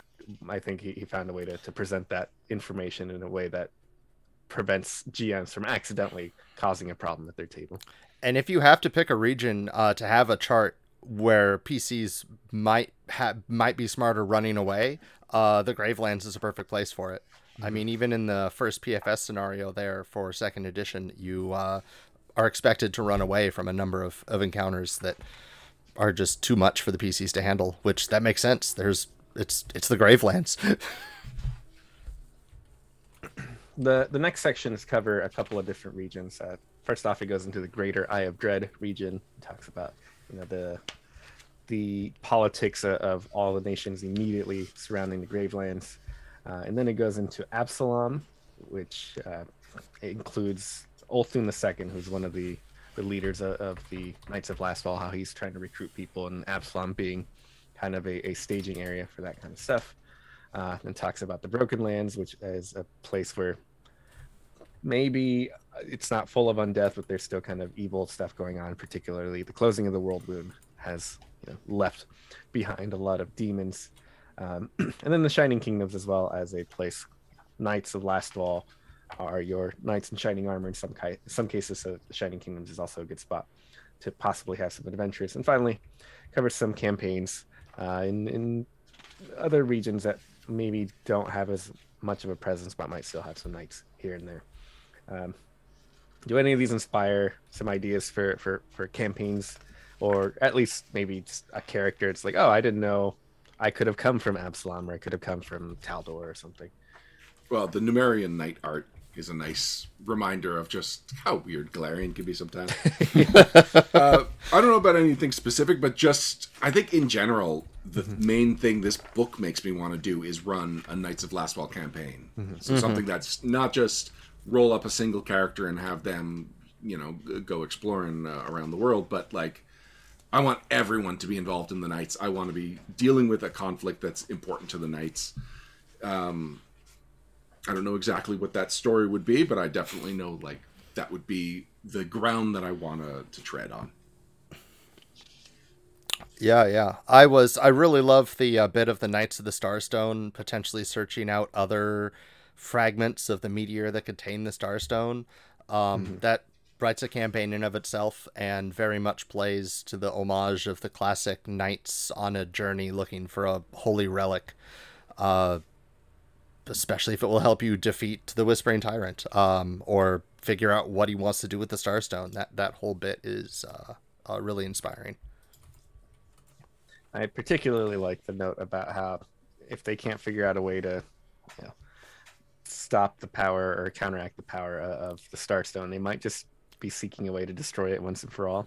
I think he, he found a way to, to present that information in a way that prevents GMs from accidentally causing a problem at their table. And if you have to pick a region uh, to have a chart where PCs might ha- might be smarter running away, uh, the Gravelands is a perfect place for it. I mean, even in the first PFS scenario there for second edition, you uh, are expected to run away from a number of, of encounters that are just too much for the PCs to handle. Which that makes sense. There's it's it's the Gravelands. *laughs* the the next sections cover a couple of different regions. Uh, first off, it goes into the Greater Eye of Dread region. It talks about you know the the politics of, of all the nations immediately surrounding the Gravelands, uh, and then it goes into Absalom, which uh, includes Ulthun II, who's one of the the leaders of, of the Knights of Lastwall. How he's trying to recruit people, and Absalom being kind of a, a staging area for that kind of stuff. Uh, and talks about the Broken Lands, which is a place where maybe it's not full of undeath, but there's still kind of evil stuff going on. Particularly, the closing of the World Wound has you know, left behind a lot of demons, um, *clears throat* and then the Shining Kingdoms as well as a place. Knights of Lastwall are your knights in shining armor. In some ki- some cases, so the Shining Kingdoms is also a good spot to possibly have some adventures. And finally, cover some campaigns uh, in in other regions that maybe don't have as much of a presence, but might still have some knights here and there. Um, do any of these inspire some ideas for for for campaigns, or at least maybe just a character? It's like, oh, I didn't know I could have come from Absalom, or I could have come from Taldor, or something. Well, the Numerian knight art is a nice reminder of just how weird Golarion can be sometimes. *laughs* uh, I don't know about anything specific, but just I think in general, the main thing this book makes me want to do is run a Knights of Lastwall campaign. So something that's not just roll up a single character and have them, you know, go exploring uh, around the world, but like I want everyone to be involved in the Knights. I want to be dealing with a conflict that's important to the Knights. I don't know exactly what that story would be, but I definitely know like that would be the ground that I want to to tread on. Yeah, yeah. I was. I really love the uh, bit of the Knights of the Starstone potentially searching out other fragments of the meteor that contain the Starstone. Um, That writes a campaign in of itself and very much plays to the homage of the classic knights on a journey looking for a holy relic. Uh, especially if it will help you defeat the Whispering Tyrant, um, or figure out what he wants to do with the Starstone. That that whole bit is uh, uh, really inspiring. I particularly like the note about how if they can't figure out a way to, you know, stop the power or counteract the power of the Starstone, they might just be seeking a way to destroy it once and for all,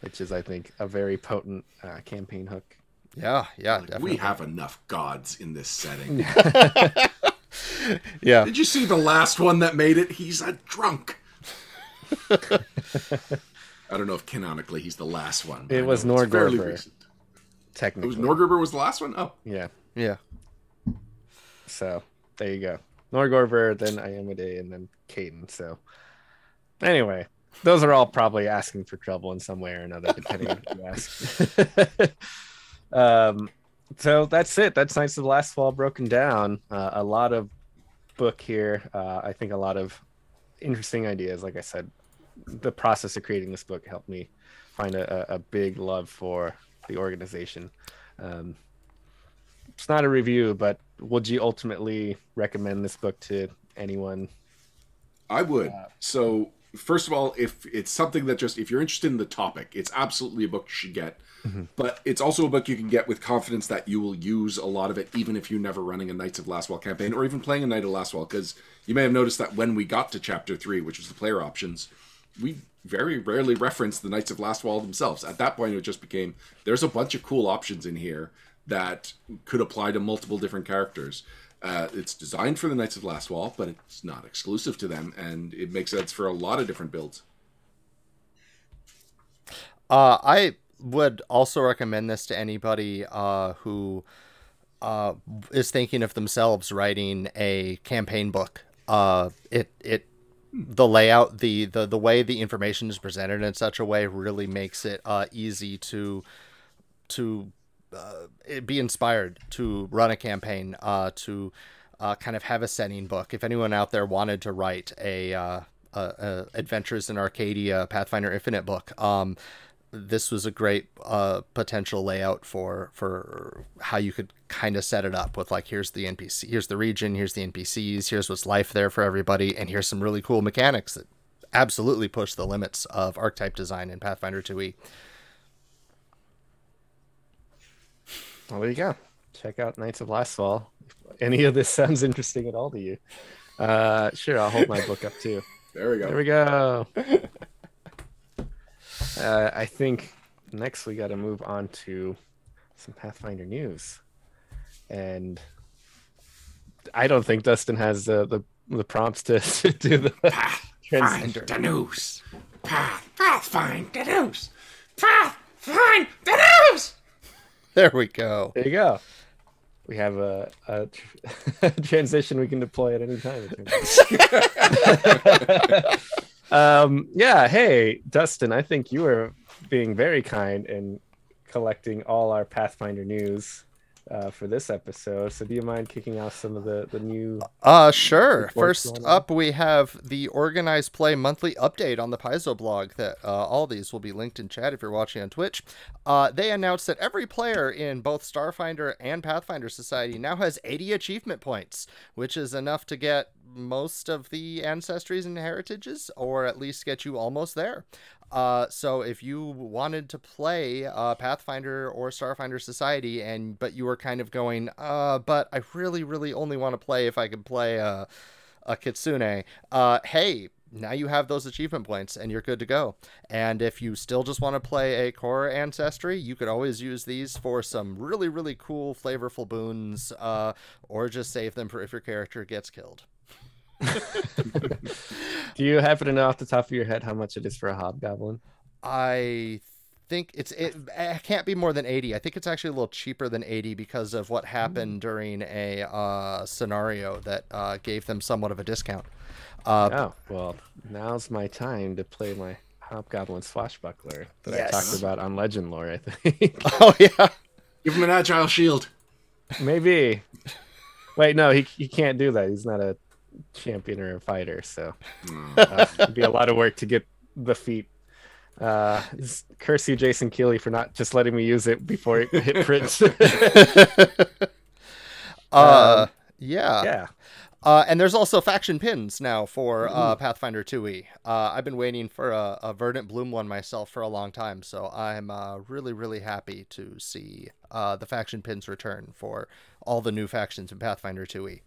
which is, I think, a very potent uh, campaign hook. Yeah, yeah, definitely. We have enough gods in this setting. *laughs* *laughs* yeah, Did you see the last one that made it? He's a drunk. *laughs* I don't know if canonically he's the last one. It was know it's fairly Norgorber. It was Norgorber was the last one. Oh, yeah. yeah. So there you go. Norgorber, then Iomedae, and then Cayden. So anyway, those are all probably asking for trouble in some way or another, depending on who you ask. *laughs* um, so that's it. That's Knights of the Last Wall broken down. Uh, a lot of book here. Uh, I think a lot of interesting ideas. Like I said, the process of creating this book helped me find a, a big love for the organization. Um, it's not a review, but would you ultimately recommend this book to anyone? I would. So, first of all, if it's something that just, if you're interested in the topic, it's absolutely a book you should get. Mm-hmm. But it's also a book you can get with confidence that you will use a lot of it, even if you're never running a Knights of Lastwall campaign or even playing a Knight of Lastwall. Because you may have noticed that when we got to chapter three, which was the player options, we very rarely referenced the Knights of Lastwall themselves. At that point, it just became there's a bunch of cool options in here that could apply to multiple different characters. Uh, it's designed for the Knights of Last Wall, but it's not exclusive to them, and it makes sense for a lot of different builds. Uh, I would also recommend this to anybody uh, who uh, is thinking of themselves writing a campaign book. Uh, it it the layout, the, the the way the information is presented in such a way really makes it uh, easy to to be inspired to run a campaign, uh, to uh, kind of have a setting book. If anyone out there wanted to write a, uh, Adventures in Arcadia Pathfinder Infinite book, um, this was a great uh, potential layout for for how you could kind of set it up with like here's the NPC, here's the region, here's the NPCs, here's what's life there for everybody, and here's some really cool mechanics that absolutely push the limits of archetype design in Pathfinder E. 2e. Well, there you go. Check out Knights of Lastwall. If any of this sounds interesting at all to you, uh, sure, I'll hold my book up too. There we go. There we go. *laughs* Uh, I think next we got to move on to some Pathfinder news, and I don't think Dustin has uh, the the prompts to, *laughs* to do the transition. Pathfind the news. Path, Pathfind the news. Pathfind the news. There we go. There you go. We have a, a tr- *laughs* transition we can deploy at any time. *laughs* um, yeah. Hey, Dustin, I think you were being very kind in collecting all our Pathfinder news uh, for this episode. So, do you mind kicking off some of the the new? Uh, sure. First up, we have the organized play monthly update on the Paizo blog. That uh, all these will be linked in chat if you're watching on Twitch. Uh, they announced that every player in both Starfinder and Pathfinder Society now has 80 achievement points, which is enough to get most of the ancestries and heritages, or at least get you almost there. Uh, so if you wanted to play uh, Pathfinder or Starfinder Society, and but you were kind of going, uh, but I really, really only want to play if I can play a, a Kitsune. Uh, hey, now you have those achievement points, and you're good to go. And if you still just want to play a core ancestry, you could always use these for some really, really cool, flavorful boons, uh, or just save them for if your character gets killed. *laughs* Do you happen to know off the top of your head how much it is for a hobgoblin? I think it's it, it can't be more than 80. I think it's actually a little cheaper than 80 because of what happened during a uh, scenario that uh, gave them somewhat of a discount. Uh, Oh, well, now's my time to play my hobgoblin swashbuckler that I talked about on Legend Lore. I think *laughs* Oh yeah. Give him an agile shield. maybe. Wait, no, he he can't do that. He's not a champion or a fighter, so uh, it'd be a lot of work to get the feat. Uh, curse you, Jason Keeley, for not just letting me use it before it hit print. *laughs* *laughs* Uh, Um, yeah. yeah, Uh, and there's also faction pins now for uh, Pathfinder 2e. Uh, I've been waiting for a, a Verdant Bloom one myself for a long time, so I'm uh, really, really happy to see uh, the faction pins return for all the new factions in Pathfinder 2e.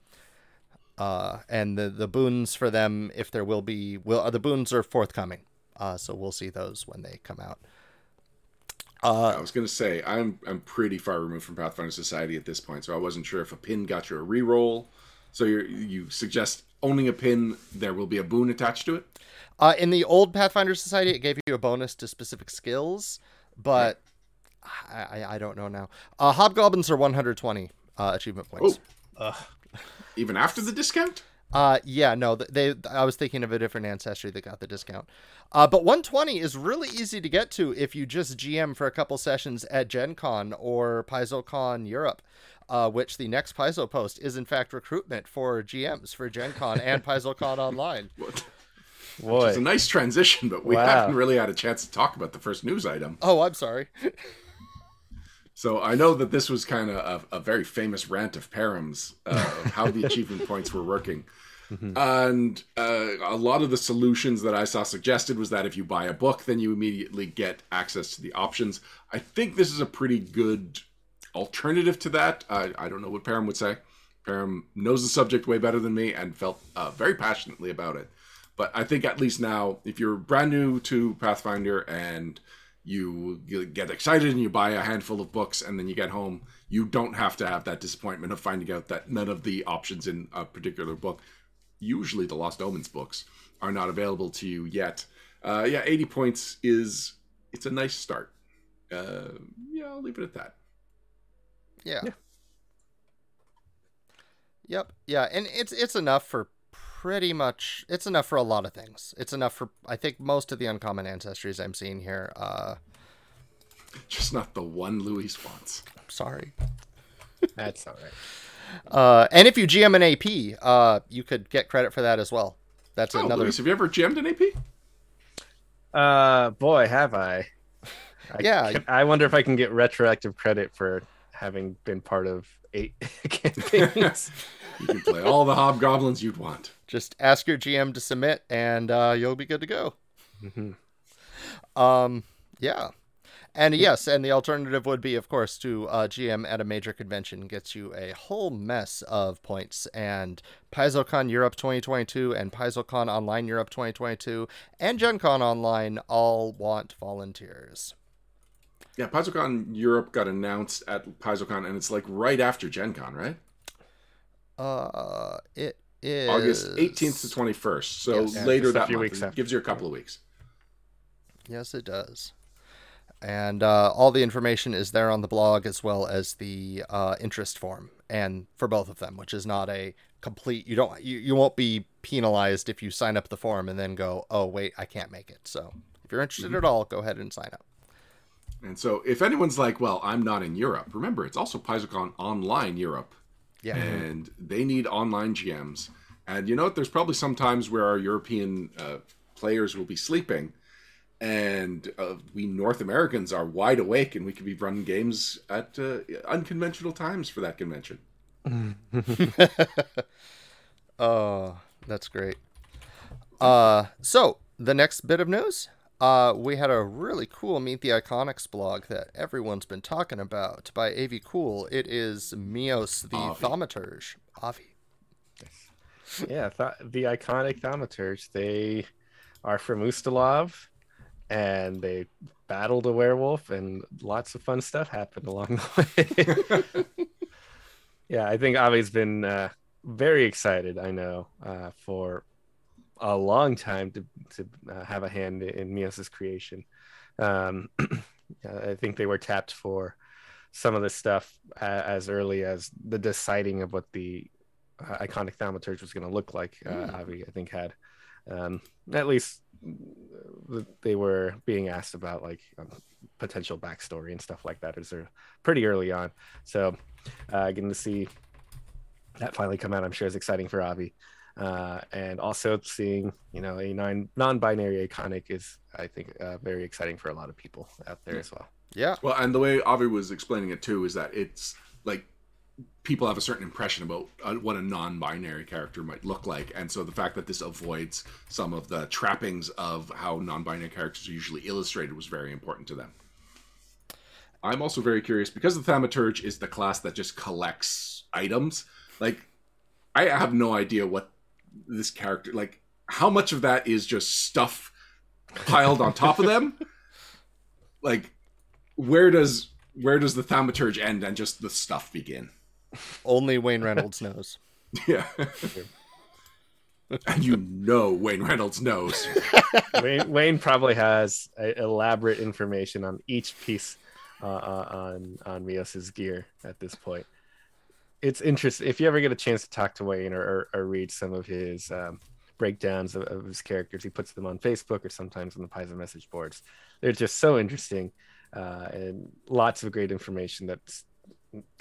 Uh, and the, the boons for them, if there will be, will uh, the boons are forthcoming. Uh, so we'll see those when they come out. Uh, I was gonna say I'm I'm pretty far removed from Pathfinder Society at this point, so I wasn't sure if a pin got you a reroll. So you you suggest owning a pin, there will be a boon attached to it. Uh, in the old Pathfinder Society, it gave you a bonus to specific skills, but I, I, I don't know now. Uh, Hobgoblins are 120 uh, achievement points. Oh, even after the discount. Uh, yeah, no, they. I was thinking of a different ancestry that got the discount. Uh, but 120 is really easy to get to if you just GM for a couple sessions at Gen Con or PaizoCon Europe, uh, which the next Paizo post is in fact recruitment for GMs for Gen Con and *laughs* PaizoCon Online. What? Boy, It's a nice transition, but we Wow. haven't really had a chance to talk about the first news item. Oh, I'm sorry. *laughs* So I know that this was kind of a, a very famous rant of Param's uh, of how the *laughs* achievement points were working. And uh, a lot of the solutions that I saw suggested was that if you buy a book, then you immediately get access to the options. I think this is a pretty good alternative to that. I, I don't know what Param would say. Param knows the subject way better than me and felt uh, very passionately about it. But I think at least now, if you're brand new to Pathfinder and you, you get excited and you buy a handful of books and then you get home, you don't have to have that disappointment of finding out that none of the options in a particular book, usually the Lost Omens books, are not available to you yet. Uh, yeah, 80 points is it's a nice start. Uh, yeah, I'll leave it at that. Yeah. Yeah. Yep. Yeah, and it's it's enough for pretty much it's enough for a lot of things. It's enough for I think most of the uncommon ancestries I'm seeing here. Uh Just not the one Louis wants. sorry. that's all right. *laughs* Uh and if you GM an AP, uh you could get credit for that as well. That's Oh, another Louis, have you ever jammed an AP? Uh, boy, have I. I *laughs* Yeah. can- I wonder if I can get retroactive credit for having been part of eight campaigns. *laughs* *laughs* You can play all the hobgoblins you'd want. just ask your GM to submit and uh you'll be good to go. Mhm. Um, yeah. And yes, and the alternative would be, of course, to uh, GM at a major convention gets you a whole mess of points. And PaizoCon Europe 2022 and PaizoCon Online Europe 2022 and GenCon Online all want volunteers. Yeah, PaizoCon Europe got announced at PaizoCon, and it's like right after Gen Con, right? Uh, it is August 18th to 21st. So Yes. Later that few month. weeks It after. gives you a couple of weeks. Yes, it does. And uh, all the information is there on the blog as well as the uh, interest form, and for both of them, which is not a complete. You don't. You, you won't be penalized if you sign up the form and then go, oh wait, I can't make it. So if you're interested at all, go ahead and sign up. And so if anyone's like, well, I'm not in Europe, remember, it's also PaizoCon Online Europe, Yeah. and they need online GMs. And you know what? There's probably some times where our European uh, players will be sleeping, and uh, we North Americans are wide awake, and we could be running games at uh, unconventional times for that convention. *laughs* Oh, that's great. Uh, so the next bit of news, uh, we had a really cool Meet the Iconics blog that everyone's been talking about by Avi Kool. It is Mios the Avi. Thaumaturge. Avi. yeah, th- the iconic thaumaturge. They are from Ustalav, and they battled a werewolf, and lots of fun stuff happened along the way. *laughs* yeah, I think Avi's been uh, very excited. I know uh, for a long time to to uh, have a hand in Mios's creation. Um, *clears throat* I think they were tapped for some of this stuff as early as the deciding of what the uh, iconic thaumaturge was going to look like. Uh, Mm. Avi, I think, had um, at least they were being asked about like um, potential backstory and stuff like that. Is there pretty early on, so uh, getting to see that finally come out, I'm sure is exciting for Avi. Uh, and also seeing, you know, a non non-binary iconic is, I think, uh, very exciting for a lot of people out there as well. Yeah. Well, and the way Avi was explaining it too is that it's like people have a certain impression about uh, what a non-binary character might look like, and so the fact that this avoids some of the trappings of how non-binary characters are usually illustrated was very important to them. I'm also very curious because the Thaumaturge is the class that just collects items. Like, I have no idea what this character like. How much of that is just stuff piled on top of them? *laughs* Like, where does where does the thaumaturge end and just the stuff begin? Only Wayne Reynolds knows. *laughs* Yeah. and you know Wayne Reynolds knows. *laughs* Wayne, Wayne probably has elaborate information on each piece uh, uh, on on Mios's gear at this point. It's interesting if you ever get a chance to talk to Wayne or, or, or read some of his um, breakdowns of, of, his characters. He puts them on Facebook or sometimes on the Paizo message boards. They're just so interesting uh, and lots of great information that's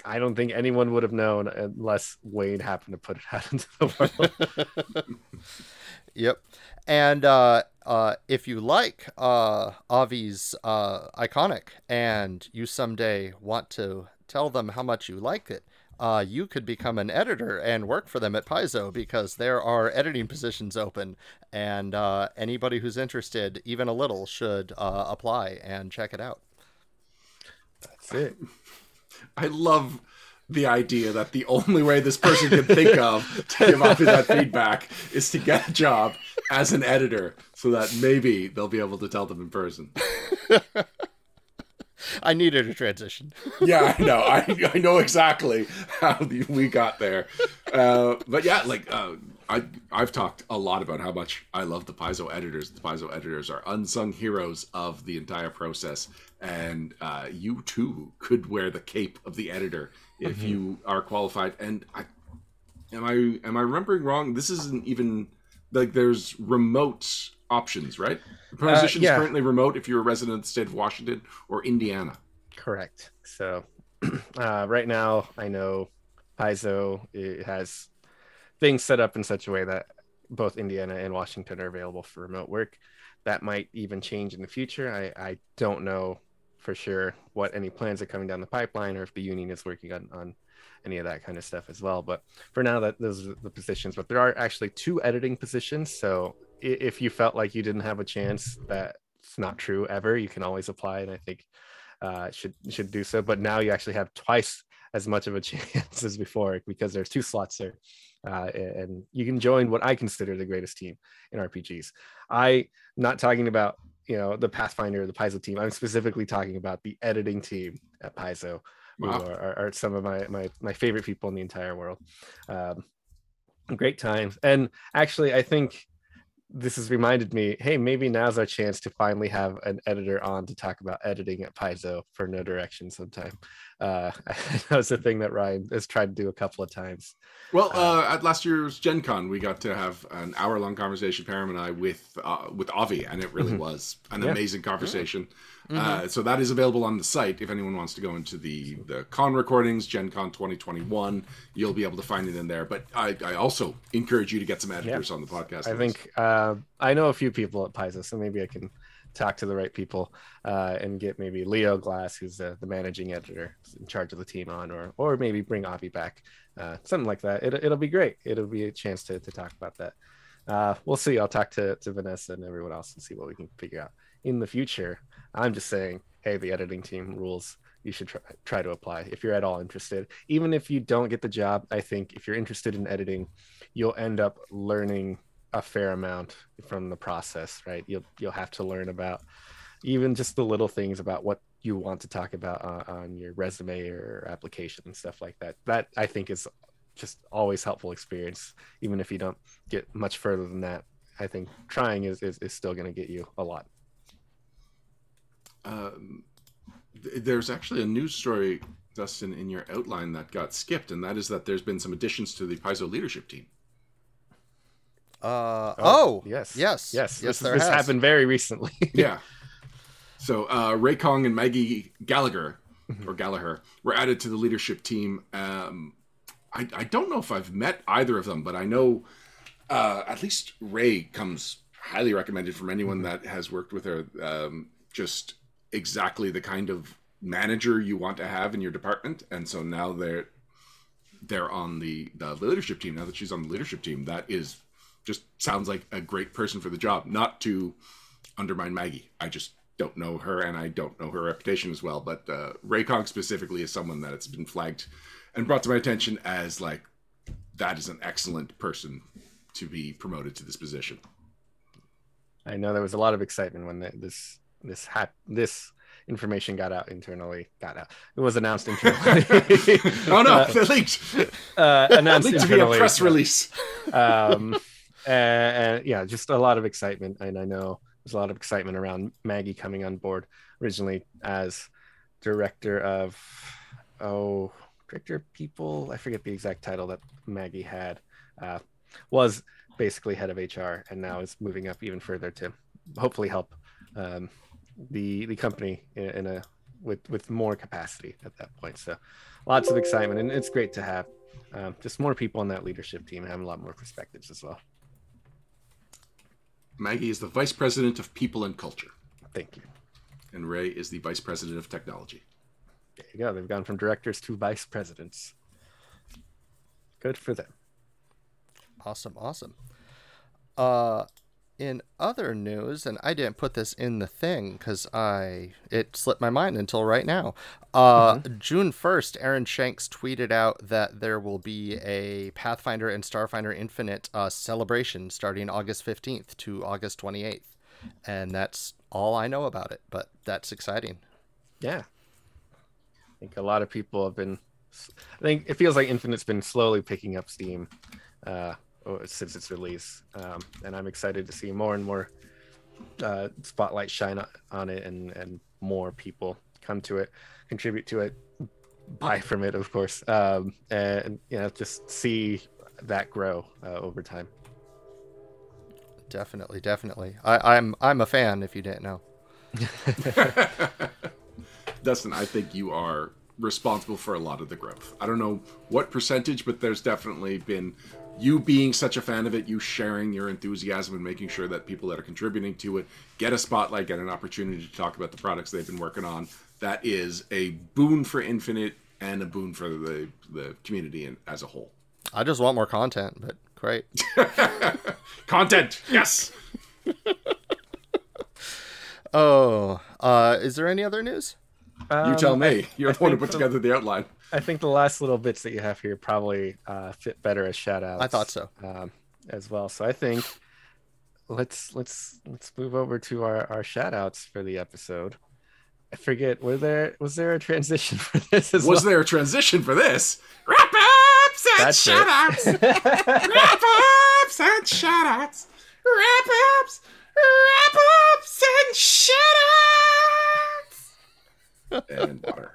I don't think anyone would have known unless Wayne happened to put it *laughs* out into the world. yep. And uh, uh, if you like uh, Avi's uh, iconic and you someday want to tell them how much you like it, uh, you could become an editor and work for them at Paizo because there are editing positions open, and uh, anybody who's interested, even a little, should uh, apply and check it out. That's it. I love the idea that the only way this person can think of to give off that feedback is to get a job as an editor so that maybe they'll be able to tell them in person. *laughs* *laughs* I needed a transition. *laughs* yeah, I know. I, I know exactly how we got there. Uh, but yeah, like uh, I I've talked a lot about how much I love the Paizo editors. The Paizo editors are unsung heroes of the entire process, and uh, you too could wear the cape of the editor if mm-hmm. you are qualified. And I am I am I remembering wrong? This isn't even like there's remote options, right? The position uh, yeah. is currently remote if you're a resident of the state of Washington or Indiana. Correct. So *clears throat* uh, right now, I know Paizo it has things set up in such a way that both Indiana and Washington are available for remote work. That might even change in the future. I, I don't know for sure what any plans are coming down the pipeline or if the union is working on, on any of that kind of stuff as well. But for now, that those are the positions. But there are actually two editing positions. So if you felt like you didn't have a chance, that's not true ever. You can always apply, and I think uh, should should do so. But now you actually have twice as much of a *laughs* chance as before because there's two slots there, uh, and you can join what I consider the greatest team in RPGs. I not talking about you know the Pathfinder, the Paizo team. I'm specifically talking about the editing team at Paizo, wow. who are, are, some of my, my my favorite people in the entire world. Um, great times, and actually, I think this has reminded me hey maybe now's our chance to finally have an editor on to talk about editing at paizo for Know Direction sometime uh *laughs* that was a thing that ryan has tried to do a couple of times well uh, uh, at last year's gen con we got to have an hour long conversation Perram and i with uh with avi and it really mm-hmm. was an yeah. amazing conversation yeah. Mm-hmm. Uh, so that is available on the site if anyone wants to go into the the con recordings, Gen Con 2021. You'll be able to find it in there. But I, I also encourage you to get some editors yeah. on the podcast. I think uh, I know a few people at Paizo, so maybe I can talk to the right people uh, and get maybe Leo Glass, who's the, the managing editor in charge of the team on, or or maybe bring Avi back, uh, something like that. It, it'll be great. It'll be a chance to, to talk about that. Uh, we'll see. I'll talk to, to Vanessa and everyone else and see what we can figure out in the future. I'm just saying, hey, the editing team rules. You should try, try to apply if you're at all interested. Even if you don't get the job, I think if you're interested in editing, you'll end up learning a fair amount from the process, right? You'll you'll have to learn about even just the little things about what you want to talk about on, on your resume or application and stuff like that. That I think is just always helpful experience, even if you don't get much further than that. I think trying is, is, is still going to get you a lot um, th- there's actually a news story, Dustin, in your outline that got skipped, and that is that there's been some additions to the Paizo leadership team. Uh, oh, oh yes, yes, yes. Yes, this, this happened very recently. *laughs* yeah. So uh, Ray Kong and Maggie Gallagher mm-hmm. or Gallagher were added to the leadership team. Um, I, I don't know if I've met either of them, but I know uh, at least Ray comes highly recommended from anyone mm-hmm. that has worked with her. Um, just exactly the kind of manager you want to have in your department. And so now they're they're on the the leadership team. Now that she's on the leadership team that is just sounds like a great person for the job. Not to undermine maggie. I just don't know her and i don't know her reputation as well. But uh, ray kong specifically is someone that it's been flagged and brought to my attention as like that is an excellent person to be promoted to this position. I know there was a lot of excitement when this this hat this information got out internally got out it was announced *laughs* internally oh no uh, leaked uh announced leaked internally, a press release um and, and, yeah just a lot of excitement and i know there's a lot of excitement around maggie coming on board originally as director of oh director of people. I forget the exact title that Maggie had. Uh, was basically head of HR and now is moving up even further to hopefully help um, the the company in, in, a with with more capacity at that point. So lots of excitement and it's great to have um, just more people on that leadership team having a lot more perspectives as well. Maggie is the vice president of people and culture. Thank you. And Ray is the vice president of technology. There you go. They've gone from directors to vice presidents. Good for them. Awesome, awesome. Uh, in other news, and I didn't put this in the thing because I it slipped my mind until right now. Uh, mm-hmm. June first, Aaron Shanks tweeted out that there will be a Pathfinder and Starfinder Infinite uh, celebration starting August fifteenth to August twenty eighth, and that's all I know about it. But that's exciting. Yeah, I think a lot of people have been. I think it feels like Infinite's been slowly picking up steam. Uh, since its release, um, and I'm excited to see more and more uh, spotlight shine on it, and and more people come to it, contribute to it, buy from it, of course, um, and you know just see that grow uh, over time. Definitely, definitely. I, I'm I'm a fan. If you didn't know, *laughs* Dustin, I think you are responsible for a lot of the growth. I don't know what percentage, but there's definitely been you being such a fan of it, you sharing your enthusiasm and making sure that people that are contributing to it get a spotlight, get an opportunity to talk about the products they've been working on. That is a boon for Infinite and a boon for the the community and as a whole. I just want more content, but great. *laughs* content, yes. *laughs* oh, uh, is there any other news? Um, you tell me. You're the one who put together the outline. I think the last little bits that you have here probably uh, fit better as shout outs. I thought so. Um, as well. So I think let's let's let's move over to our, our shout outs for the episode. I forget, were there was there a transition *laughs* for this as Was well? there a transition for this? Wrap ups and That's shout outs. *laughs* wrap ups and shout outs. Wrap ups, wrap ups and shout outs. *laughs* and water.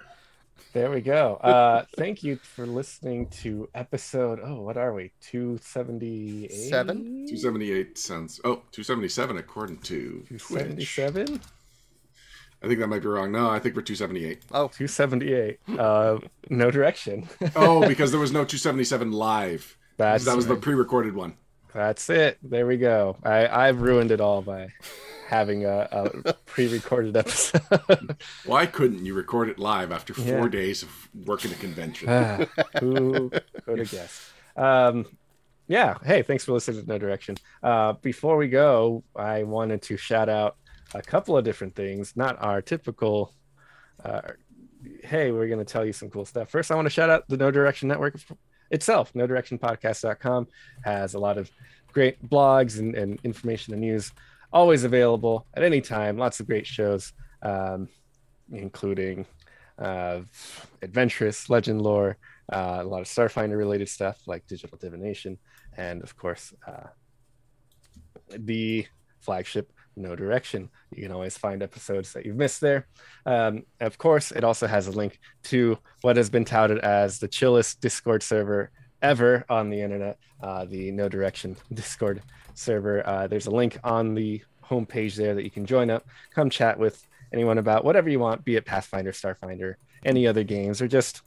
There we go. Uh, thank you for listening to episode. Oh, what are we? 278? Seven? 278 sounds. Oh, 277 according to 277? I think that might be wrong. No, I think we're 278. Oh, 278. Uh, Know Direction. *laughs* oh, because there was no 277 live. That's that was right. the pre recorded one. That's it. There we go. I, I've ruined it all by having a, a *laughs* pre-recorded episode. *laughs* Why couldn't you record it live after four yeah. days of working a convention? Ah, who could have *laughs* guessed? Um, yeah. Hey, thanks for listening to Know Direction. Uh, before we go, I wanted to shout out a couple of different things, not our typical. Uh, hey, we're going to tell you some cool stuff. First, I want to shout out the Know Direction Network itself. Know Direction Podcast.com has a lot of great blogs and, and information and news always available at any time. Lots of great shows, um, including uh, adventurous legend lore, uh, a lot of Starfinder related stuff like digital divination, and of course, uh, the flagship Know Direction. You can always find episodes that you've missed there. Um, of course, it also has a link to what has been touted as the chillest Discord server ever on the internet, uh, the Know Direction *laughs* Discord server. Uh, there's a link on the homepage there that you can join up, come chat with anyone about whatever you want, be it Pathfinder, Starfinder, any other games, or just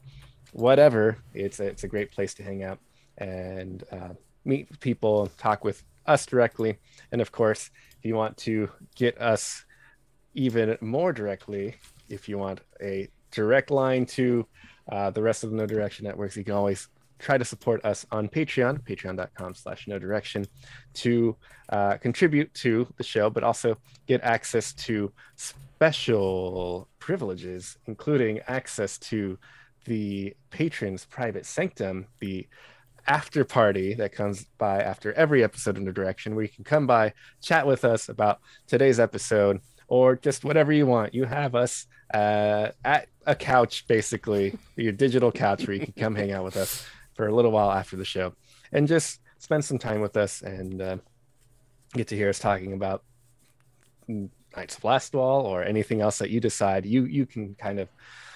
whatever. It's a, it's a great place to hang out and uh, meet people, talk with us directly. And of course, if you want to get us even more directly, if you want a direct line to uh, the rest of the Know Direction networks, you can always try to support us on Patreon, patreon.com slash knowdirection, to uh, contribute to the show, but also get access to special privileges, including access to the patrons' private sanctum, the after party that comes by after every episode of Know Direction, where you can come by, chat with us about today's episode, or just whatever you want. You have us uh, at a couch, basically, your digital couch where you can come hang out with us for a little while after the show and just spend some time with us and uh, get to hear us talking about Knights of Lastwall or anything else that you decide. You you can kind of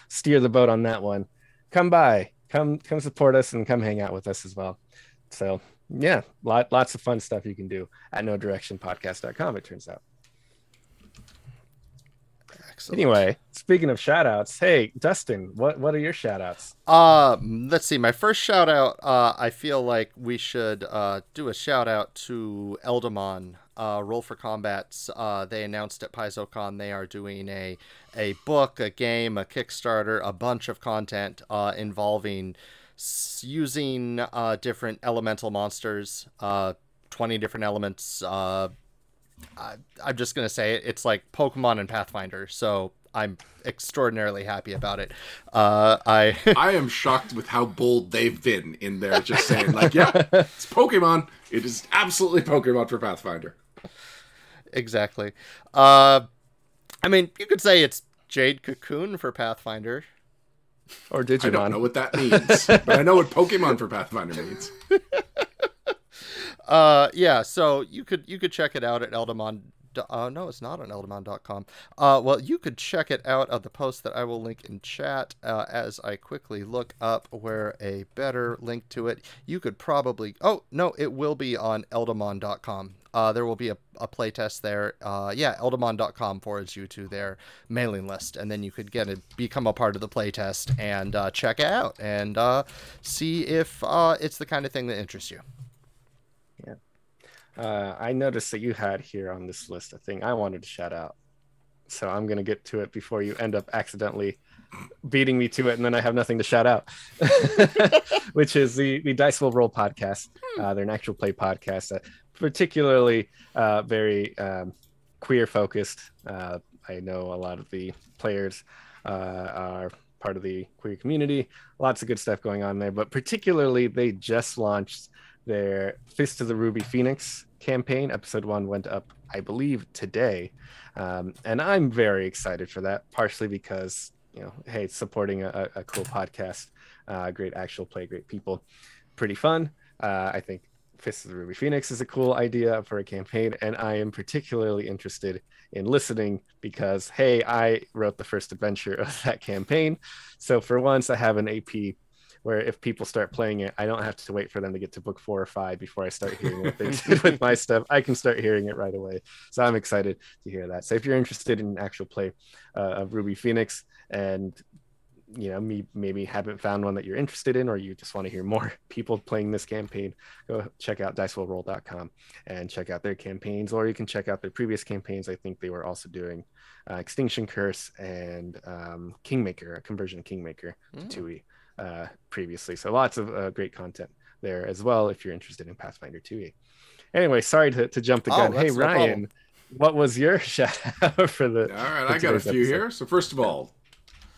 steer the boat on that one. Come by, come come support us and come hang out with us as well. So yeah, lot, lots of fun stuff you can do at Know Direction podcast.com, it turns out. Excellent. Anyway, speaking of shout outs, hey, Dustin, what, what are your shout outs? Uh, let's see. My first shout out, uh, I feel like we should uh, do a shout out to Eldamon, uh, Roll for Combats. Uh, they announced at PaizoCon they are doing a, a book, a game, a Kickstarter, a bunch of content uh, involving using uh, different elemental monsters, uh, 20 different elements. I, I'm just going to say it, it's like Pokemon and Pathfinder. So I'm extraordinarily happy about it. Uh, I *laughs* I am shocked with how bold they've been in there, just saying like, yeah, it's Pokemon. It is absolutely Pokemon for Pathfinder. Exactly. Uh, I mean, you could say it's Jade Cocoon for Pathfinder. Or Digimon. I don't know what that means, but I know what Pokemon for Pathfinder means. *laughs* uh, yeah. So you could you could check it out at Eldamon. Uh, no, it's not on eldamon.com. Uh, well, you could check it out of the post that I will link in chat uh, as I quickly look up where a better link to it. You could probably. Oh, no, it will be on eldamon.com. Uh, there will be a, a playtest there. Uh, yeah, eldamon.com forwards you to their mailing list, and then you could get it, become a part of the playtest and uh, check it out and uh, see if uh, it's the kind of thing that interests you. Uh, I noticed that you had here on this list a thing I wanted to shout out. So I'm going to get to it before you end up accidentally beating me to it, and then I have nothing to shout out, *laughs* which is the the Dice Will Roll podcast. Hmm. Uh, they're an actual play podcast that particularly uh, very um, queer focused. Uh, I know a lot of the players uh, are part of the queer community. Lots of good stuff going on there, but particularly they just launched their Fist of the Ruby Phoenix campaign. Episode one went up, I believe, today, um, and I'm very excited for that. Partially because you know, hey, supporting a, a cool podcast, uh, great actual play, great people, pretty fun. Uh, I think Fist of the Ruby Phoenix is a cool idea for a campaign, and I am particularly interested in listening because hey, I wrote the first adventure *laughs* of that campaign, so for once I have an AP where if people start playing it, I don't have to wait for them to get to book four or five before I start hearing what they *laughs* did with my stuff. I can start hearing it right away. So I'm excited to hear that. So if you're interested in actual play uh, of Ruby Phoenix and you know me maybe haven't found one that you're interested in or you just want to hear more *laughs* people playing this campaign go check out dicewillroll.com and check out their campaigns or you can check out their previous campaigns i think they were also doing uh, extinction curse and um, kingmaker a conversion of kingmaker mm. to 2e uh, previously so lots of uh, great content there as well if you're interested in pathfinder 2e anyway sorry to, to jump the oh, gun oh, hey no ryan problem. what was your *laughs* shout out for the all right i got a few episode? here so first of all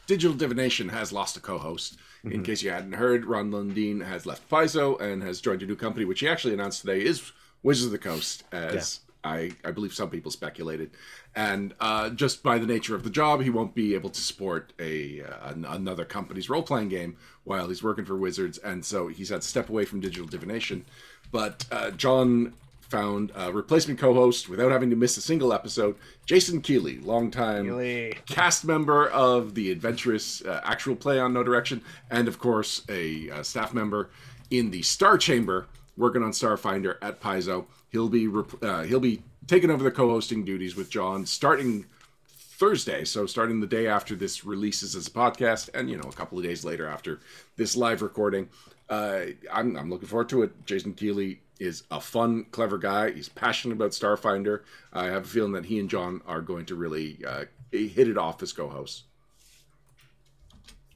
Digital Divination has lost a co-host. Mm-hmm. In case you hadn't heard, Ron Lundeen has left Paizo and has joined a new company, which he actually announced today is Wizards of the Coast, as yeah. I, I believe some people speculated. And uh, just by the nature of the job, he won't be able to support a uh, another company's role playing game while he's working for Wizards, and so he's had to step away from Digital Divination. But uh, John found a replacement co-host without having to miss a single episode. Jason Keeley, longtime Keeley. cast member of the adventurous uh, actual play on Know Direction, and of course a uh, staff member in the Star Chamber, working on Starfinder at Paizo. He'll be rep- uh, he'll be taking over the co-hosting duties with John starting Thursday, so starting the day after this releases as a podcast, and you know a couple of days later after this live recording. Uh, I'm, I'm looking forward to it. Jason Keeley is a fun, clever guy. He's passionate about Starfinder. I have a feeling that he and John are going to really uh, hit it off as co-hosts.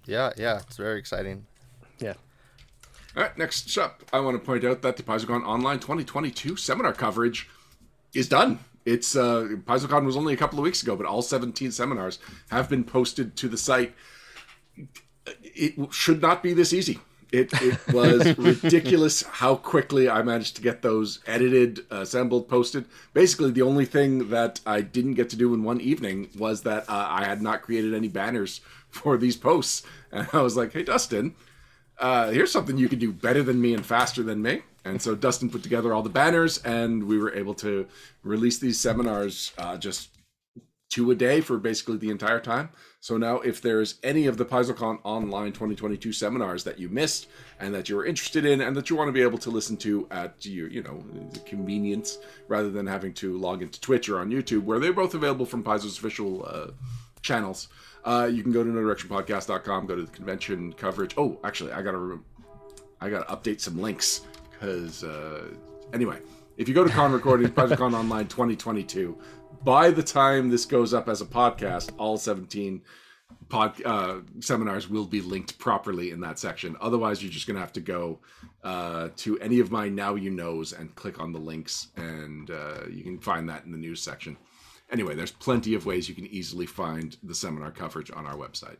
Yeah, yeah, it's very exciting. Yeah. All right, next up, I want to point out that the PaizoCon Online 2022 seminar coverage is done. It's uh, PaizoCon was only a couple of weeks ago, but all 17 seminars have been posted to the site. It should not be this easy it, it was *laughs* ridiculous how quickly I managed to get those edited, assembled, posted. Basically, the only thing that I didn't get to do in one evening was that uh, I had not created any banners for these posts. And I was like, hey, Dustin, uh, here's something you can do better than me and faster than me. And so Dustin put together all the banners, and we were able to release these seminars uh, just two a day for basically the entire time. So now, if there's any of the PaizoCon Online 2022 seminars that you missed and that you're interested in, and that you want to be able to listen to at your, you know, convenience, rather than having to log into Twitch or on YouTube, where they're both available from Paizo's official uh, channels, uh, you can go to knowdirectionpodcast.com, go to the convention coverage. Oh, actually, I gotta, I gotta update some links because uh, anyway, if you go to Con Recordings, PaizoCon Online 2022 by the time this goes up as a podcast, all 17 pod uh, seminars will be linked properly in that section. Otherwise, you're just to have to go uh, to any of my Now You Knows and click on the links, and uh, you can find that in the news section. Anyway, there's plenty of ways you can easily find the seminar coverage on our website.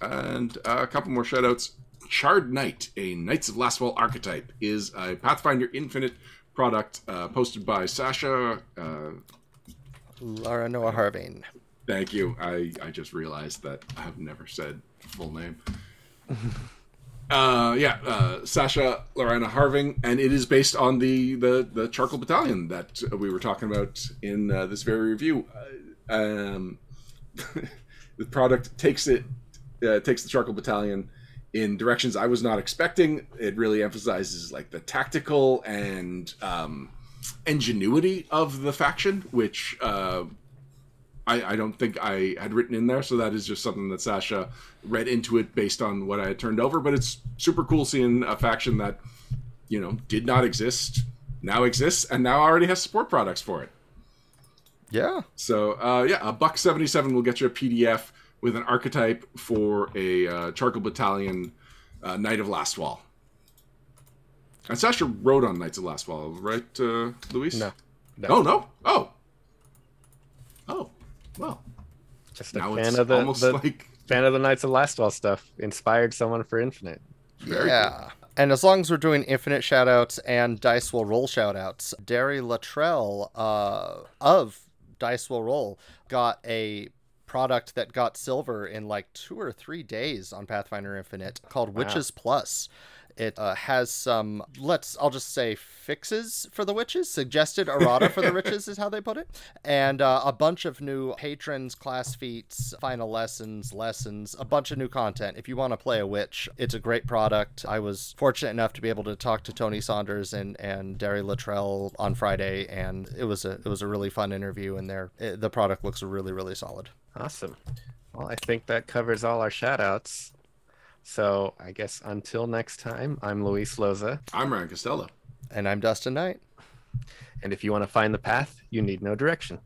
And uh, a couple more shoutouts. Charred Knight, a Knights of Lastwall archetype, is a Pathfinder Infinite product uh, posted by Sasha. Uh, Laranoa Harving. Thank you. I, I just realized that I have never said full name. *laughs* uh, yeah, uh, Sasha Laranoa Harving, and it is based on the the, the Charcoal Battalion that we were talking about in uh, this very review. Uh, um, *laughs* the product takes it uh, takes the Charcoal Battalion in directions I was not expecting. It really emphasizes like the tactical and um, ingenuity of the faction, which uh, I, I, don't think I had written in there. So that is just something that Sasha read into it based on what I had turned over. But it's super cool seeing a faction that you know did not exist now exists and now already has support products for it. Yeah. So uh, yeah, a buck seventy seven will get you a PDF with an archetype for a uh, charcoal battalion uh, knight of lastwall and sasha wrote on knights of lastwall right uh, luis no, no. oh no oh oh well just a now fan of the, the like... fan of the knights of lastwall stuff inspired someone for infinite Very yeah cool. And as long as we're doing infinite shoutouts and Dice Will Roll shoutouts, Derry Luttrell uh, of Dice Will Roll got a product that got silver in like two or three days on Pathfinder Infinite called wow. Witches Plus. It uh, has some, let's, I'll just say fixes for the witches, suggested errata for the *laughs* witches is how they put it, and uh, a bunch of new patrons, class feats, final lessons, lessons, a bunch of new content. If you want to play a witch, it's a great product. I was fortunate enough to be able to talk to Tony Saunders and and Derry Luttrell on Friday, and it was a it was a really fun interview. And there, the product looks really really solid. Awesome. Well, I think that covers all our shout outs. So I guess until next time, I'm Luis Loza. I'm Ryan Costello. And I'm Dustin Knight. And if you want to find the path, you need Know Direction.